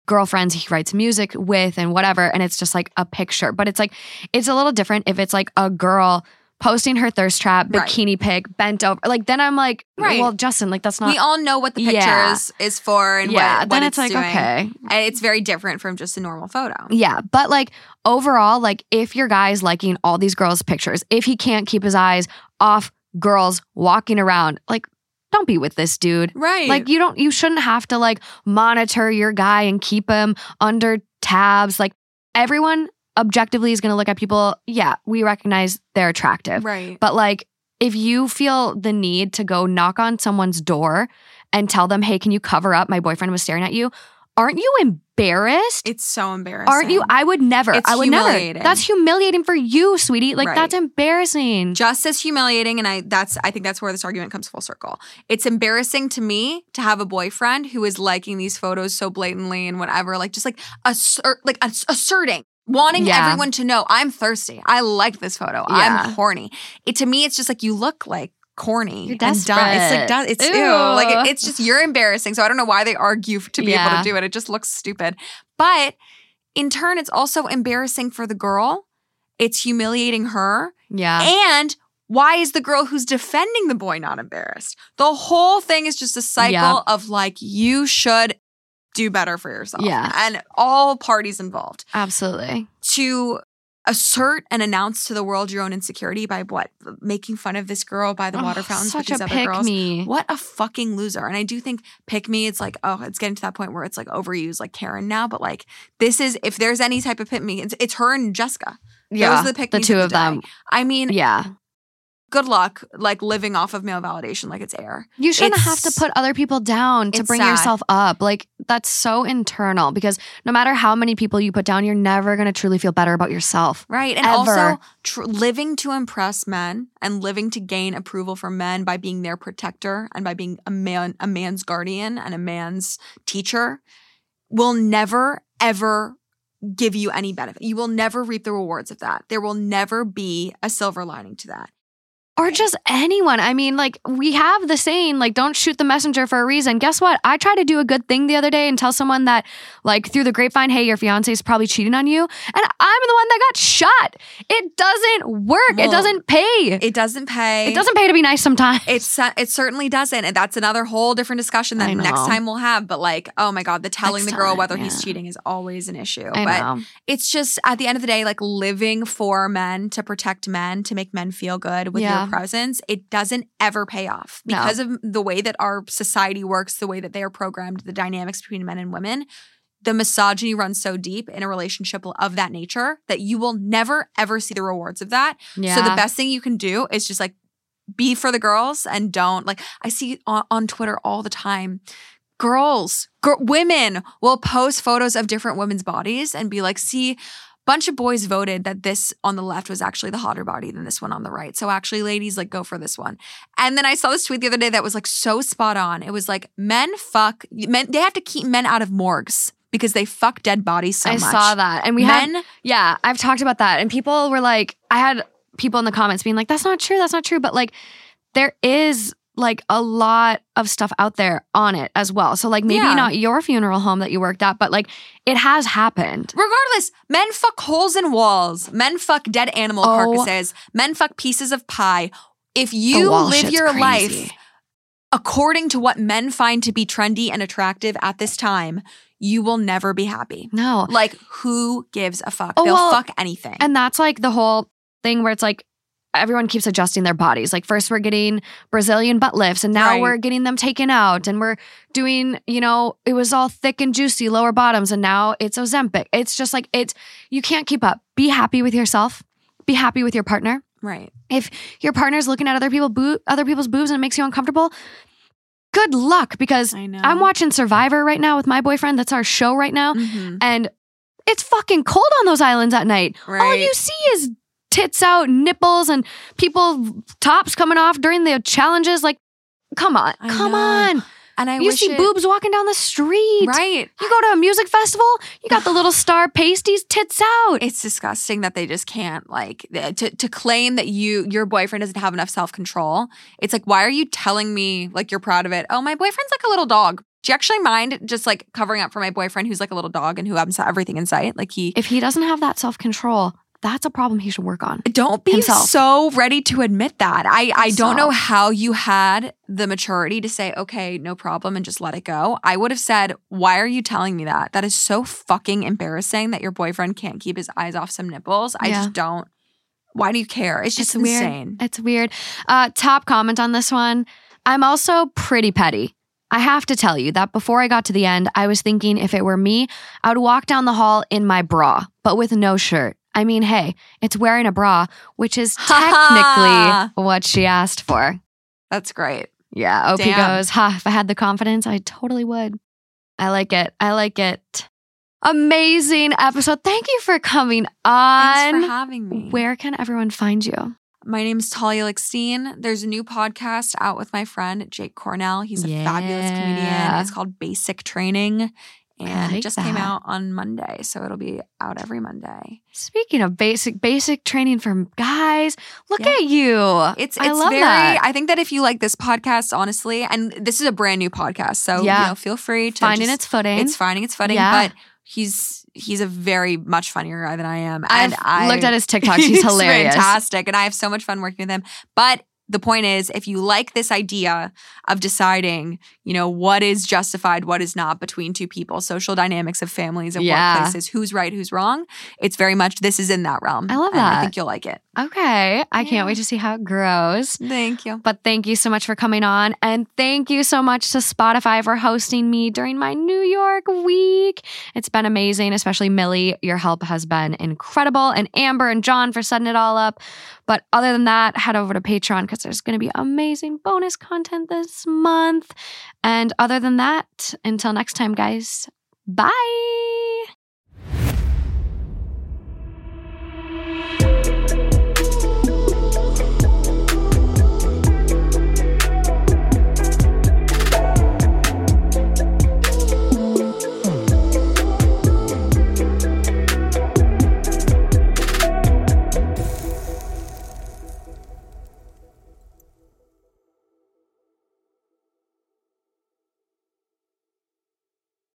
girlfriends he writes music with and whatever and it's just like a picture but it's like it's a little different if it's like a girl posting her thirst trap Right. bikini pic bent over like then i'm like Right. well justin like that's not we all know what the picture Yeah. is, is for and yeah what, then what it's, like doing. okay And it's very different from just a normal photo. yeah but like overall like if your guy's liking all these girls pictures if he can't keep his eyes off girls walking around like don't be with this dude Right. Like you don't you shouldn't have to like monitor your guy and keep him under tabs. Like everyone objectively is going to look at people, yeah, we recognize they're attractive. right. But like if you feel the need to go knock on someone's door and tell them, "Hey, can you cover up? My boyfriend was staring at you." Aren't you embarrassed? It's so embarrassing. Aren't you? I would never. It's I would never. humiliating. That's humiliating for you, sweetie. Like Right. that's embarrassing. just as humiliating and i that's i think that's where this argument comes full circle it's embarrassing to me to have a boyfriend who is liking these photos so blatantly and whatever like just like assert like ass- asserting wanting Yeah. everyone to know i'm thirsty i like this photo Yeah. i'm horny it to me it's just like you look like corny You're and dumb. it's like it's ew. Ew. like it- it's just you're embarrassing so i don't know why they argue to be able to do it it just looks stupid but in turn it's also embarrassing for the girl it's humiliating her yeah. and why is the girl who's defending the boy not embarrassed? The whole thing is just a cycle Yeah. of like, you should do better for yourself. Yeah. And all parties involved Absolutely. to assert and announce to the world your own insecurity by what? Making fun of this girl by the water Oh, fountains Such with these a other pick girls. me. What a fucking loser. And I do think pick me, it's like, oh, it's getting to that point where it's like overused, like Karen now. But like, this is, if there's any type of pick me, it's, it's her and Jessica. Yeah. Those are the pick the two of of the day. them. I mean, Yeah. Good luck like living off of male validation like it's air. You shouldn't have to put other people down to bring sad. yourself up. Like that's so internal because no matter how many people you put down, you're never going to truly feel better about yourself. Right. And Ever. also tr- living to impress men and living to gain approval from men by being their protector and by being a man a man's guardian and a man's teacher will never ever give you any benefit. You will never reap the rewards of that. There will never be a silver lining to that. Or just anyone. I mean, like, we have the saying, like, don't shoot the messenger for a reason. Guess what? I tried to do a good thing the other day and tell someone that, like, through the grapevine, hey, your fiance is probably cheating on you. And I'm the one that got shot. It doesn't work. Well, it doesn't pay. It doesn't pay. It doesn't pay to be nice sometimes. It's it certainly doesn't, and that's another whole different discussion that next time we'll have. But like, oh my god, the telling Next the girl time, whether yeah. he's cheating is always an issue. I but know. it's just at the end of the day, like living for men to protect men to make men feel good with Yeah. your Mm-hmm. presence. It doesn't ever pay off No. because of the way that our society works, the way that they are programmed, the dynamics between men and women. The misogyny runs so deep in a relationship of that nature that you will never ever see the rewards of that. Yeah. So the best thing you can do is just like be for the girls and don't like I see on, on Twitter all the time. Girls, gir- women will post photos of different women's bodies and be like, "See, bunch of boys voted that this on the left was actually the hotter body than this one on the right. So actually, ladies, like go for this one." And then I saw this tweet the other day that was like so spot on. It was like men fuck men. They have to keep men out of morgues because they fuck dead bodies so I much. I saw that. And we had. Yeah, I've talked about that. And people were like, I had people in the comments being like, that's not true. That's not true. But like, there is like a lot of stuff out there on it as well. So, like, maybe Yeah. not your funeral home that you worked at, but like, it has happened. Regardless, men fuck holes in walls. Men fuck dead animal Oh. carcasses. Men fuck pieces of pie. If you live your crazy. life according to what men find to be trendy and attractive at this time, you will never be happy. No. Like, who gives a fuck? Oh, They'll well, fuck anything. And that's like the whole thing where it's like everyone keeps adjusting their bodies. Like first we're getting Brazilian butt lifts and now Right. we're getting them taken out and we're doing, you know, it was all thick and juicy lower bottoms and now it's Ozempic. It's just like it's you can't keep up. Be happy with yourself. Be happy with your partner. right. If your partner's looking at other people boo- other people's boobs and it makes you uncomfortable, good luck because. I'm watching Survivor right now with my boyfriend. That's our show right now. Mhm. And it's fucking cold on those islands at night. All you see is tits out, nipples, and people tops coming off during the challenges. Like, come on, I come know. on. And I you wish see it- boobs walking down the street. Right. You go to a music festival, you got the little star pasties, tits out. It's disgusting that they just can't like to to claim that you your boyfriend doesn't have enough self control. It's like why are you telling me like you're proud of it? Oh, my boyfriend's like a little dog. Do you actually mind just like covering up for my boyfriend who's like a little dog and who has everything in sight? Like he if he doesn't have that self control, that's a problem he should work on. don't be Himself. so ready to admit that. I I don't know how you had the maturity to say okay, no problem and just let it go. I would have said, "Why are you telling me that? That is so fucking embarrassing that your boyfriend can't keep his eyes off some nipples." I Yeah. just don't why do you care? It's just It's weird. insane. It's weird. Uh, top comment on this one. I'm also pretty petty. I have to tell you that before I got to the end, I was thinking if it were me, I would walk down the hall in my bra, but with no shirt. I mean, hey, it's wearing a bra, which is technically what she asked for. That's great. Yeah, OP Damn. goes, ha, if I had the confidence, I totally would. I like it. I like it. Amazing episode. Thank you for coming on. Thanks for having me. Where can everyone find you? My name's Talia Lichtstein. There's a new podcast out with my friend Jake Cornell. He's a fabulous comedian. It's called Basic Training. And like it just came out on Monday. So it'll be out every Monday. Speaking of basic basic training for guys, look Yeah. at you. It's I it's love very that. I think that if you like this podcast, honestly, and this is a brand new podcast, so Yeah. you know, feel free to finding just- its footing. it's finding its footing. Yeah. But he's he's a very much funnier guy than I am. I've And I looked at his TikToks. <laughs> He's hilarious. fantastic. And I have so much fun working with him. But the point is, if you like this idea of deciding, you know, what is justified, what is not between two people, social dynamics of families, of Yeah. workplaces, who's right, who's wrong, it's very much this is in that realm. I love And I think you'll like it. Okay. I Yeah. can't wait to see how it grows. Thank you. But thank you so much for coming on. And thank you so much to Spotify for hosting me during my New York week. It's been amazing, especially Millie. Your help has been incredible. And Amber and John for setting it all up. But other than that, head over to Patreon because there's going to be amazing bonus content this month. And other than that, until next time, guys, bye.